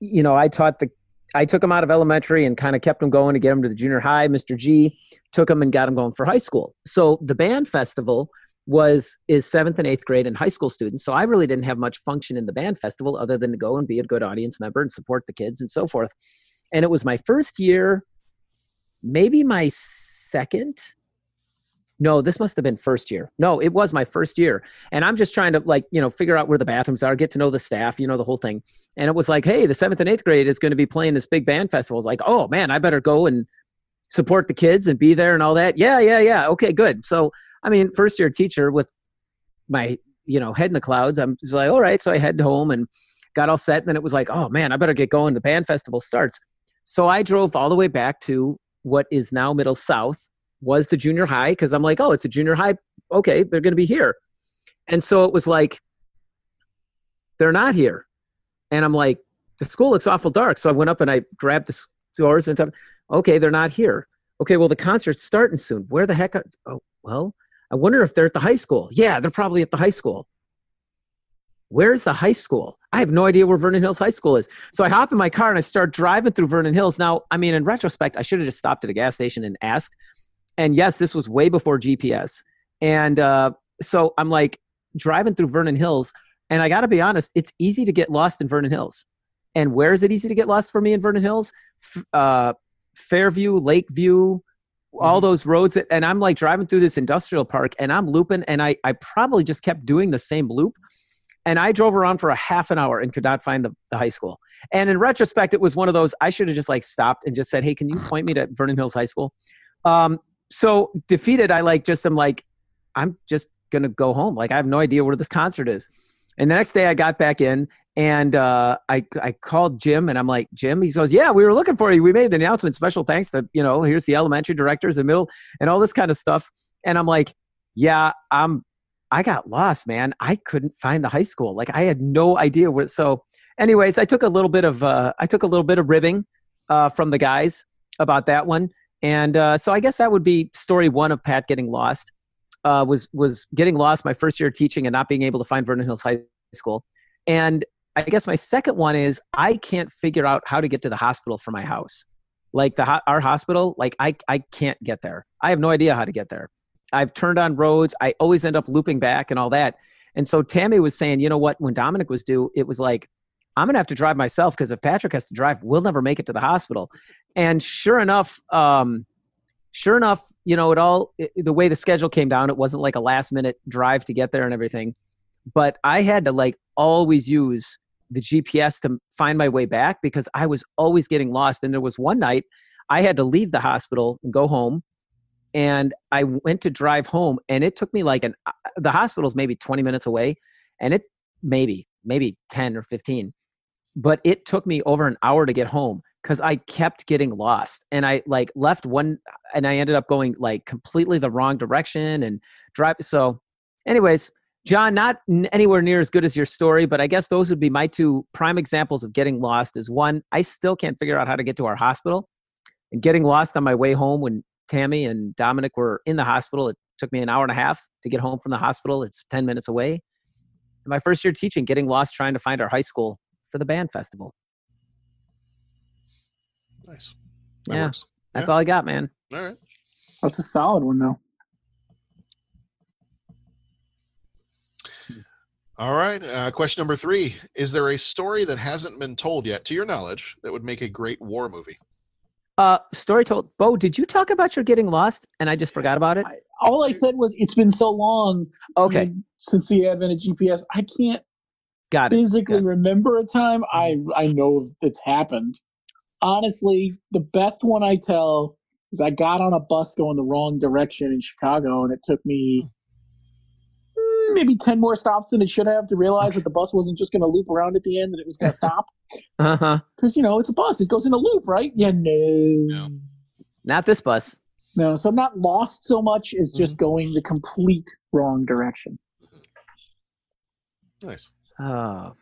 you know I taught the I took him out of elementary and kind of kept him going to get him to the junior high. Mr. G took him and got him going for high school. So the band festival was is seventh and eighth grade and high school students. So I really didn't have much function in the band festival other than to go and be a good audience member and support the kids and so forth. And it was my first year, maybe my second. No, this must have been first year. No, it was my first year. And I'm just trying to like, you know, figure out where the bathrooms are, get to know the staff, you know, the whole thing. And it was like, hey, the seventh and eighth grade is going to be playing this big band festival. It's like, oh man, I better go and support the kids and be there and all that. Yeah, yeah, yeah. Okay, good. So, I mean, first year teacher with my, you know, head in the clouds. I'm just like, all right. So I head home and got all set. And then it was like, oh man, I better get going. The band festival starts. So I drove all the way back to what is now Middle South, was the junior high, because I'm like, oh, it's a junior high. Okay, they're going to be here. And so it was like, they're not here. And I'm like, the school looks awful dark. So I went up and I grabbed the doors and said, okay, they're not here. Okay, well, the concert's starting soon. Where the heck are, oh, well, I wonder if they're at the high school. Yeah, they're probably at the high school. Where's the high school? I have no idea where Vernon Hills High School is. So I hop in my car and I start driving through Vernon Hills. Now, I mean, in retrospect, I should have just stopped at a gas station and asked. And yes, this was way before GPS. And uh, so I'm like driving through Vernon Hills. And I got to be honest, it's easy to get lost in Vernon Hills. And where is it easy to get lost for me in Vernon Hills? F- uh, Fairview, Lakeview, all those roads. And I'm like driving through this industrial park and I'm looping. And I, I probably just kept doing the same loop. And I drove around for a half an hour and could not find the, the high school. And in retrospect, it was one of those I should have just like stopped and just said, Hey, can you point me to Vernon Hills High School? Um, so defeated, I like just am like, I'm just gonna go home. Like I have no idea where this concert is. And the next day I got back in and uh, I, I called Jim and I'm like, Jim, he goes, yeah, we were looking for you. We made the announcement. Special thanks to, you know, here's the elementary directors, the middle and all this kind of stuff. And I'm like, yeah, I'm, I got lost, man. I couldn't find the high school. Like I had no idea what. So anyways, I took a little bit of, uh, I took a little bit of ribbing uh, from the guys about that one. And uh, so I guess that would be story one of Pat getting lost. Uh, was was getting lost my first year of teaching and not being able to find Vernon Hills High School. And I guess my second one is I can't figure out how to get to the hospital from my house. Like the our hospital, like I I can't get there. I have no idea how to get there. I've turned on roads. I always end up looping back and all that. And so Tammy was saying, you know what? When Dominic was due, it was like I'm gonna have to drive myself because if Patrick has to drive, we'll never make it to the hospital. And sure enough, um, sure enough, you know, it all it, the way the schedule came down, it wasn't like a last minute drive to get there and everything. But I had to like always use the GPS to find my way back because I was always getting lost. And there was one night I had to leave the hospital and go home. And I went to drive home, and it took me like an the hospital's maybe 20 minutes away, and it maybe maybe 10 or 15 but it took me over an hour to get home because I kept getting lost and I like left one and I ended up going like completely the wrong direction and drive. So, anyways, John, not anywhere near as good as your story, but I guess those would be my two prime examples of getting lost. Is one, I still can't figure out how to get to our hospital and getting lost on my way home when Tammy and Dominic were in the hospital. It took me an hour and a half to get home from the hospital. It's 10 minutes away. My first year teaching, getting lost trying to find our high school for the band festival. Nice. That yeah, works. that's yeah. all I got, man. All right. That's a solid one, though. All right. Uh, question number three Is there a story that hasn't been told yet, to your knowledge, that would make a great war movie? Uh, story told. Bo, did you talk about your getting lost and I just forgot about it? I, all I said was it's been so long. Okay. I mean, since the advent of GPS, I can't Got it. physically Got it. remember a time. I I know it's happened. Honestly, the best one I tell is I got on a bus going the wrong direction in Chicago, and it took me mm, maybe 10 more stops than it should have to realize that the bus wasn't just going to loop around at the end and it was going [LAUGHS] to stop. Uh huh. Because, you know, it's a bus, it goes in a loop, right? Yeah, no. Not this bus. No, so I'm not lost so much as just going the complete wrong direction. Nice. Oh.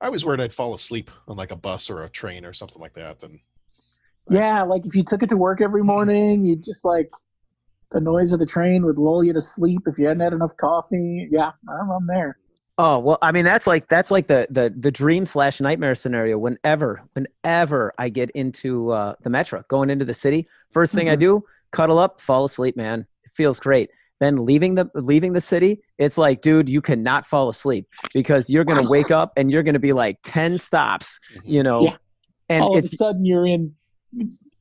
I was worried I'd fall asleep on like a bus or a train or something like that. And Yeah, like if you took it to work every morning, you'd just like the noise of the train would lull you to sleep if you hadn't had enough coffee. Yeah, I'm, I'm there. Oh well, I mean that's like that's like the the the dream slash nightmare scenario. Whenever whenever I get into uh, the metro, going into the city, 1st thing I Mhm. do, cuddle up, fall asleep. Man, it feels great. Then leaving the leaving the city, it's like, dude, you cannot fall asleep because you're gonna wake up and you're gonna be like ten stops, mm-hmm. you know, Yeah. and All of a sudden, you're in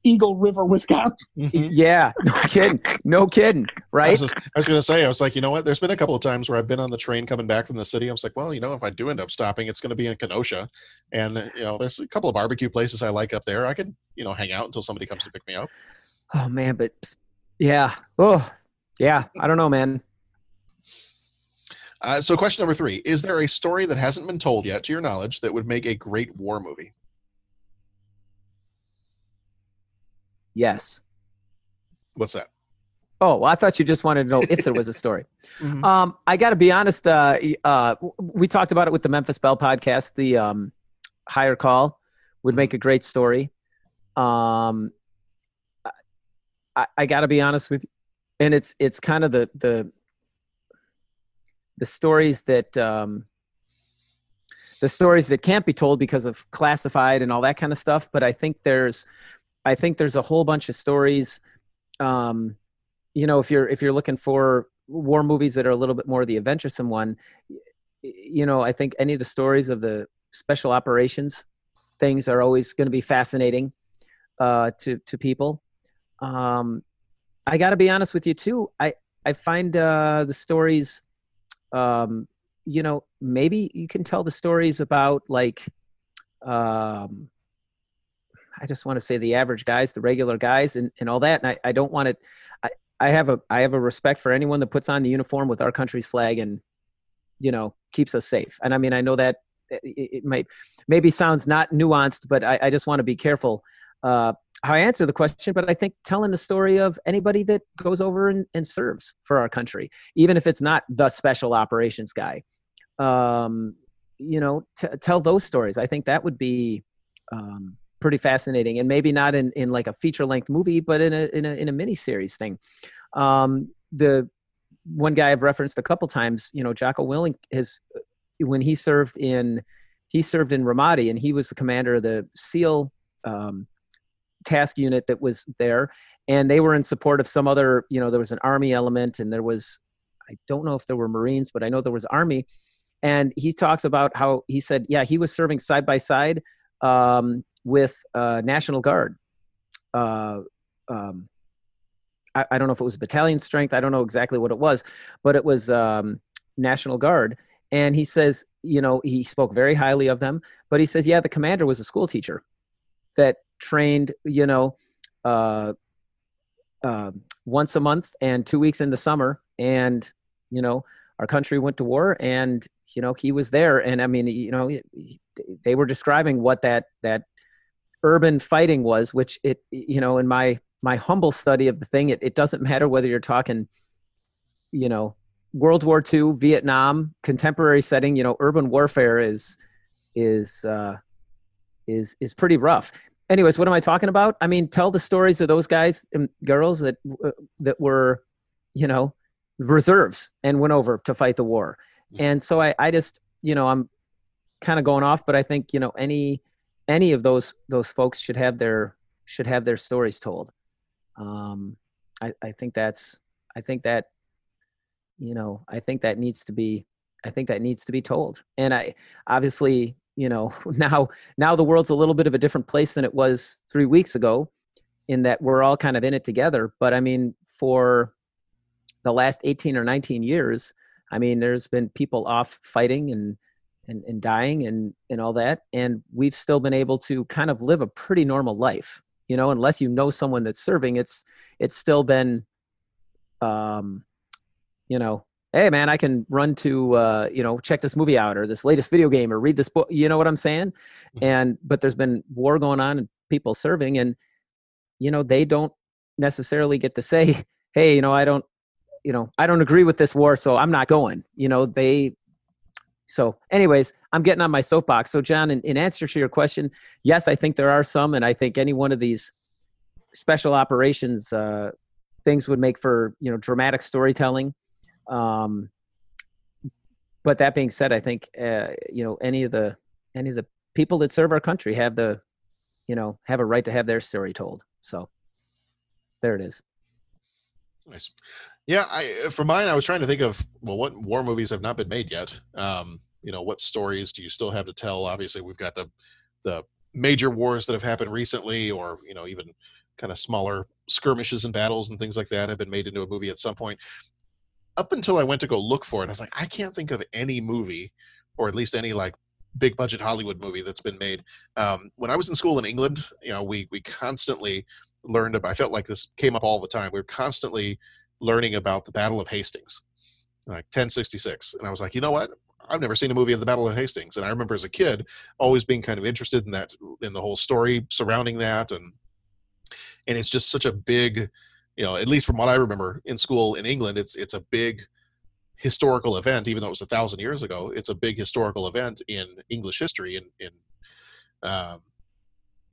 Eagle River, Wisconsin. Mm-hmm. yeah, no [LAUGHS] kidding, no kidding, I right? was, just- I was going to say, I was like, you know what? There's been a couple of times where I've been on the train coming back from the city. I was like, well, you know, if I do end up stopping, it's going to be in Kenosha, and you know, there's a couple of barbecue places I like up there. I can, you know, hang out until somebody comes to pick me up. Oh man, but yeah, oh yeah, I don't know, man. Uh, so, question number three: Is there a story that hasn't been told yet, to your knowledge, that would make a great war movie? Yes. What's that? Oh, well, I thought you just wanted to know if there was a [LAUGHS] story. Mhm. Um, I got to be honest. Uh, uh, we talked about it with the Memphis Belle podcast. The um, higher call would make a great story. Um, I, I got to be honest with you, and it's it's kind of the the the stories that um, the stories that can't be told because of classified and all that kind of stuff. But I think there's I think there's a whole bunch of stories. Um, you know, if you're if you're looking for war movies that are a little bit more the adventuresome one, you know, I think any of the stories of the special operations things are always going to be fascinating uh, to to people. Um, I got to be honest with you too. I I find uh, the stories, um, you know, maybe you can tell the stories about like, um, I just want to say the average guys, the regular guys, and, and all that. And I, I don't want to. I, I have a I have a respect for anyone that puts on the uniform with our country's flag and you know keeps us safe. And I mean, I know that it, it might maybe sounds not nuanced, but I, I just want to be careful uh, how I answer the question. But I think telling the story of anybody that goes over and, and serves for our country, even if it's not the special operations guy, um, you know, t- tell those stories. I think that would be um, pretty fascinating, and maybe not in, in like a feature length movie, but in a in a in a mini series thing. Um, the one guy I've referenced a couple times, you know, Jocko Willink has when he served in he served in Ramadi, and he was the commander of the SEAL um, task unit that was there, and they were in support of some other. You know, there was an army element, and there was I don't know if there were Marines, but I know there was army. And he talks about how he said, yeah, he was serving side by side um, with uh, National Guard. Uh, um, I, I don't know if it was battalion strength. I don't know exactly what it was, but it was um, National Guard. And he says, you know, he spoke very highly of them, but he says, yeah, the commander was a school teacher that trained, you know, uh, uh, once a month and two weeks in the summer. And, you know, our country went to war and, you know, he was there. And I mean, you know, he- they were describing what that, that urban fighting was, which it, you know, in my, my humble study of the thing, it, it doesn't matter whether you're talking, you know, World War II, Vietnam, contemporary setting, you know, urban warfare is, is, uh, is, is pretty rough anyways, what am I talking about? I mean, tell the stories of those guys and girls that uh, that were, you know, reserves and went over to fight the war. And so I, I just, you know, I'm kind of going off, but I think you know any any of those those folks should have their should have their stories told. Um, I, I think that's I think that you know I think that needs to be I think that needs to be told. And I obviously you know [LAUGHS] now now the world's a little bit of a different place than it was three weeks ago in that we're all kind of in it together. But i mean for the last 18 or 19 years i mean there's been people off fighting and and, and dying and and all that. And we've still been able to kind of live a pretty normal life you know unless you know someone that's serving it's it's still been um you know hey man i can run to uh, you know check this movie out or this latest video game or read this book you know what i'm saying? And but there's been war going on and people serving and you know they don't necessarily get to say [LAUGHS] hey you know i don't you know i don't agree with this war so i'm not going you know they so anyways i'm getting on my soapbox. So john in, in answer to your question yes i think there are some and i think any one of these special operations uh, things would make for you know dramatic storytelling um, but that being said, I think uh, you know any of the any of the people that serve our country have the you know have a right to have their story told. So there it is. Nice. Yeah, I for mine, I was trying to think of well, what war movies have not been made yet. Um, you know, what stories do you still have to tell? Obviously, we've got the the major wars that have happened recently, or you know, even kind of smaller skirmishes and battles and things like that have been made into a movie at some point. Up until I went to go look for it, I was like, I can't think of any movie, or at least any like big budget Hollywood movie that's been made. Um, when I was in school in England, you know, we we constantly learned about. I felt like this came up all the time. We were constantly learning about the Battle of Hastings, like 1066, and I was like, you know what? I've never seen a movie of the Battle of Hastings, and I remember as a kid always being kind of interested in that, in the whole story surrounding that, and and it's just such a big, you know, at least from what I remember in school in England, it's it's a big historical event, even though it was a thousand years ago. It's a big historical event in English history, in in um,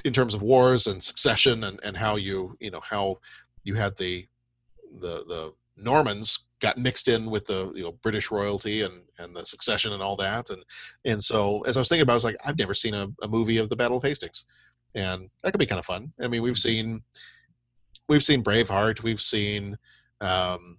in terms of wars and succession, and and how you you know how you had the the the Normans got mixed in with the you know British royalty and and the succession and all that and and so as I was thinking about, it, I was like, I've never seen a, a movie of the Battle of Hastings, and that could be kind of fun. I mean, we've seen we've seen Braveheart, we've seen um,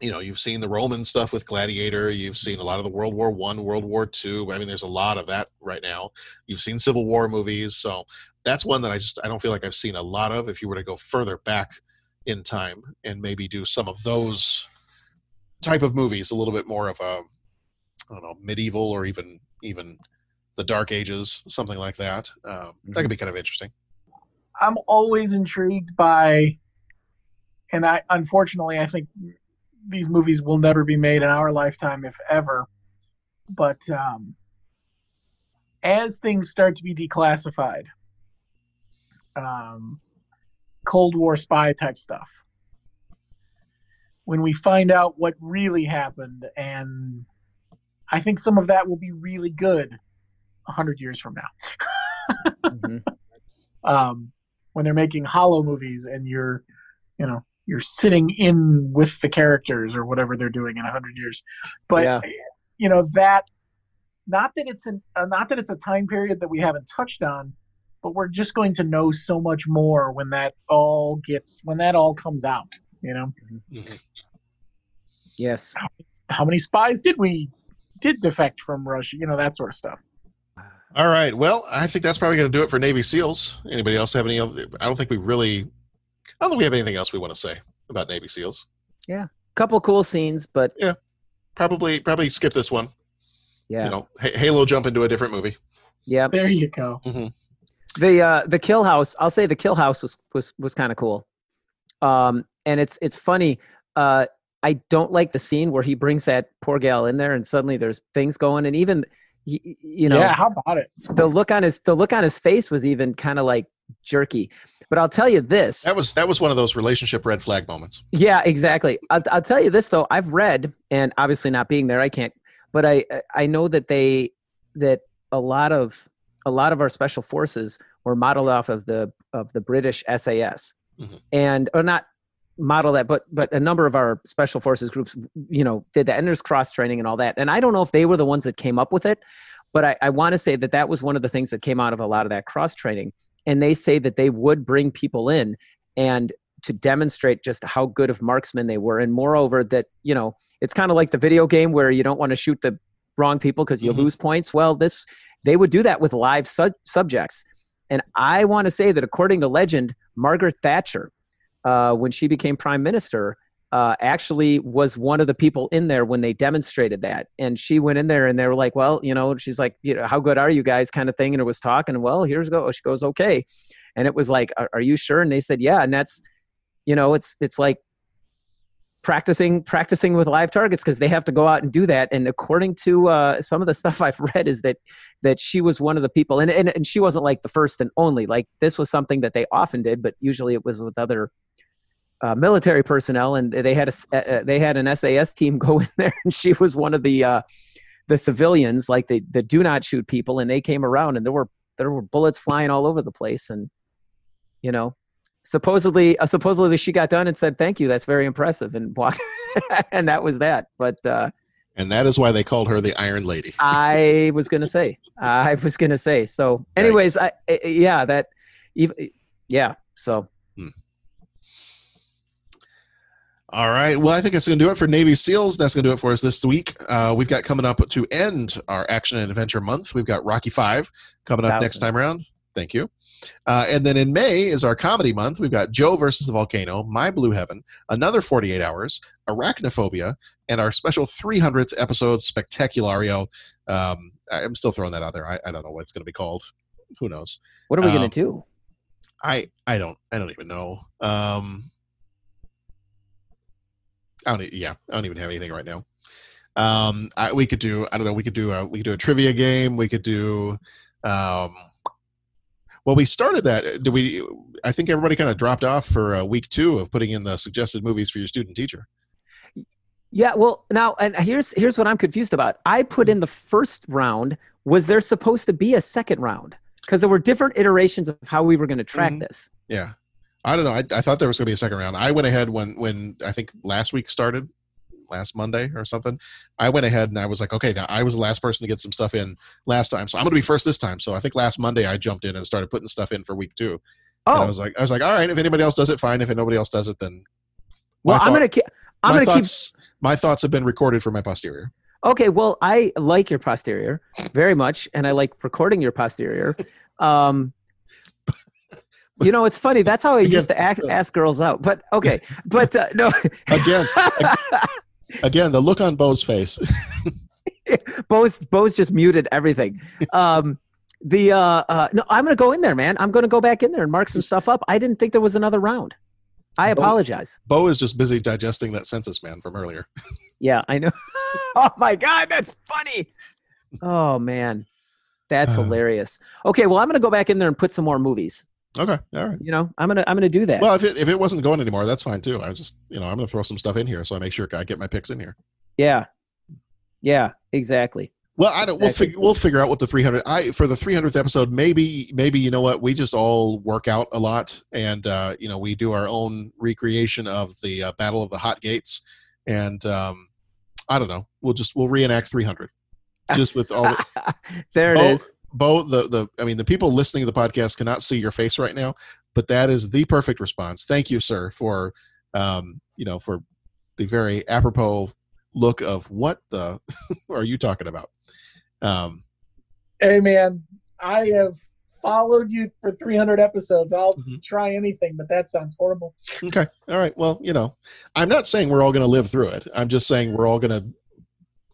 you know you've seen the Roman stuff with Gladiator, you've seen a lot of the World War One, World War Two. I mean, there's a lot of that right now. You've seen Civil War movies, so that's one that I just I don't feel like I've seen a lot of. If you were to go further back in time and maybe do some of those type of movies a little bit more of a I don't know medieval or even even the dark ages something like that um, that could be kind of interesting I'm always intrigued by, and I unfortunately I think these movies will never be made in our lifetime, if ever. But um, as things start to be declassified, um, Cold War spy type stuff, when we find out what really happened, and I think some of that will be really good a hundred years from now. Mm-hmm. [LAUGHS] um, when they're making hollow movies and you're you know you're sitting in with the characters or whatever they're doing in a hundred years but Yeah. you know that not that it's an uh, not that it's a time period that we haven't touched on but we're just going to know so much more when that all gets when that all comes out you know Yes. how many spies did we did defect from russia you know that sort of stuff all right well i think that's probably going to do it for navy seals anybody else have any other i don't think we really i don't think we have anything else we want to say about navy seals Yeah. a Couple cool scenes, but yeah probably probably skip this one yeah. you know Ha- halo jump into a different movie Yeah. there you go hmm The uh the kill house, I'll say the kill house was was was kind of cool. Um and it's it's funny. Uh I don't like the scene where he brings that poor gal in there and suddenly there's things going and even y- y- you know yeah how about it the look on his the look on his face was even kind of like jerky. But I'll tell you this. that was that was one of those relationship red flag moments Yeah, exactly. I'll, I'll tell you this though. I've read, and obviously not being there, I can't. But I I know that they that a lot of a lot of our special forces were modeled off of the of the British SAS, mm-hmm. and or not model that, but but a number of our special forces groups, you know, did that, and there's cross training and all that. And I don't know if they were the ones that came up with it, but I, I want to say that that was one of the things that came out of a lot of that cross training. And they say that they would bring people in and to demonstrate just how good of marksmen they were. And moreover that you know it's kind of like the video game where you don't want to shoot the wrong people because you mm-hmm. lose points. Well this they would do that with live su- subjects. And i want to say that according to legend margaret thatcher uh, when she became prime minister uh, actually was one of the people in there when they demonstrated that. And she went in there and they were like well you know she's like you know how good are you guys kind of thing. And it was talking well here's go she goes okay. And it was like are, are you sure? And they said yeah. And that's you know it's it's like practicing practicing with live targets because they have to go out and do that. And according to uh, some of the [LAUGHS] stuff i've read is that that she was one of the people. And, and and she wasn't like the first and only. Like this was something that they often did but usually it was with other uh, military personnel and they had a uh, uh, they had an sas team [LAUGHS] go in there and she was one of the uh the civilians like the the do not shoot people and they came around and there were there were bullets flying all over the place and you know supposedly uh, supposedly she got done and said thank you that's very impressive and walked [LAUGHS] and that was that but uh and that is why they called her the Iron Lady. [LAUGHS] I was gonna say. I was gonna say. So, anyways, I, I yeah that, even yeah. So All right. Well, I think that's going to do it for Navy SEALs. That's going to do it for us this week. Uh, we've got coming up to end our action and adventure month. We've got Rocky Five coming up Thousand. next time around. Thank you. Uh, and then in May is our comedy month. We've got Joe versus the Volcano, My Blue Heaven, Another 48 Hours, Arachnophobia, and our special 300th episode, Spectaculario. Um, I'm still throwing that out there. I, I don't know what it's going to be called. Who knows? what are we Um, gonna do? I I don't I don't even know. Um, I don't. Yeah, I don't even have anything right now. Um, I, we could do. I don't know. We could do a we could do a trivia game. We could do. Um, well, we started that. Did we? I think everybody kind of dropped off for uh, week two of putting in the suggested movies for your student teacher. Yeah, well, now and here's here's what I'm confused about. I put in the first round. Was there supposed to be a second round? Because there were different iterations of how we were going to track Mhm. this. Yeah, I don't know. I, I thought there was going to be a second round. I went ahead when when I think last week started, last Monday or something. I went ahead and I was like, okay, now I was the last person to get some stuff in last time, so I'm going to be first this time. So I think last Monday I jumped in and started putting stuff in for week two. And Oh. I was like, I was like, all right, if anybody else does it, fine. If nobody else does it, then Well, I'm gonna keep. I'm my gonna keep. my thoughts have been recorded for my posterior. Okay, well, I like your posterior very much, and I like recording your posterior. [LAUGHS] Um, you know, it's funny. That's how I used to ask, ask girls out. But okay, but uh, no, Again, [LAUGHS] again, the look on Bo's face. [LAUGHS] Bo's Bo's just muted everything. Um, the uh, uh, no, I'm gonna go in there, man. I'm gonna go back in there and mark some stuff up. I didn't think there was another round. I apologize. Bo is just busy digesting that census man from earlier. [LAUGHS] Yeah, I know. oh my god, that's funny. Oh man, that's [SIGHS] hilarious. Okay, well, I'm gonna go back in there and put some more movies. Okay, all right. You know, I'm gonna I'm gonna do that. Well, if it if it wasn't going anymore, that's fine too. I just you know I'm going to throw some stuff in here so I make sure I get my picks in here. yeah, yeah, exactly. Well, I don't. We'll Exactly. figure we'll figure out what the 300. I for the 300th episode. Maybe maybe you know what we just all work out a lot and uh, you know we do our own recreation of the uh, Battle of the Hot Gates and um, I don't know. We'll just we'll reenact 300 [LAUGHS] just with all. The, There it is. Bo, the the I mean the people listening to the podcast cannot see your face right now, but that is the perfect response. Thank you, sir, for um, you know for the very apropos look of what the [LAUGHS] are you talking about? Um, Hey man, I have followed you for 300 episodes. I'll Mm-hmm. try anything, but that sounds horrible. okay, all right. Well, you know, I'm not saying we're all going to live through it. I'm just saying we're all going to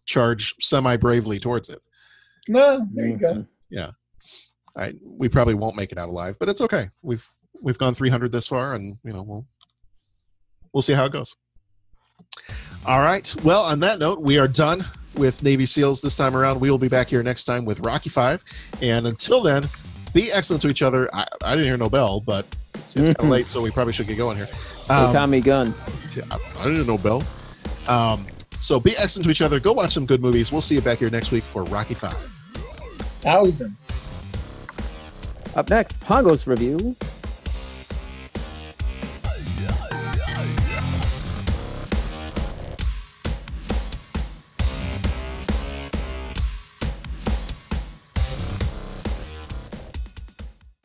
charge semi bravely towards it. No, there you go. Yeah, I we probably won't make it out alive, but it's okay. We've we've gone 300 this far, and you know we'll we'll see how it goes. All right. Well, on that note, we are done with Navy SEALs this time around. We will be back here next time with Rocky Five, and until then, be excellent to each other. I, I didn't hear no bell, but it's, it's kind of late, so we probably should get going here. Hey, Um, Tommy Gunn. I, I didn't know bell. Um, so be excellent to each other. Go watch some good movies. We'll see you back here next week for Rocky Five. Thousand. Up next, Pongo's review.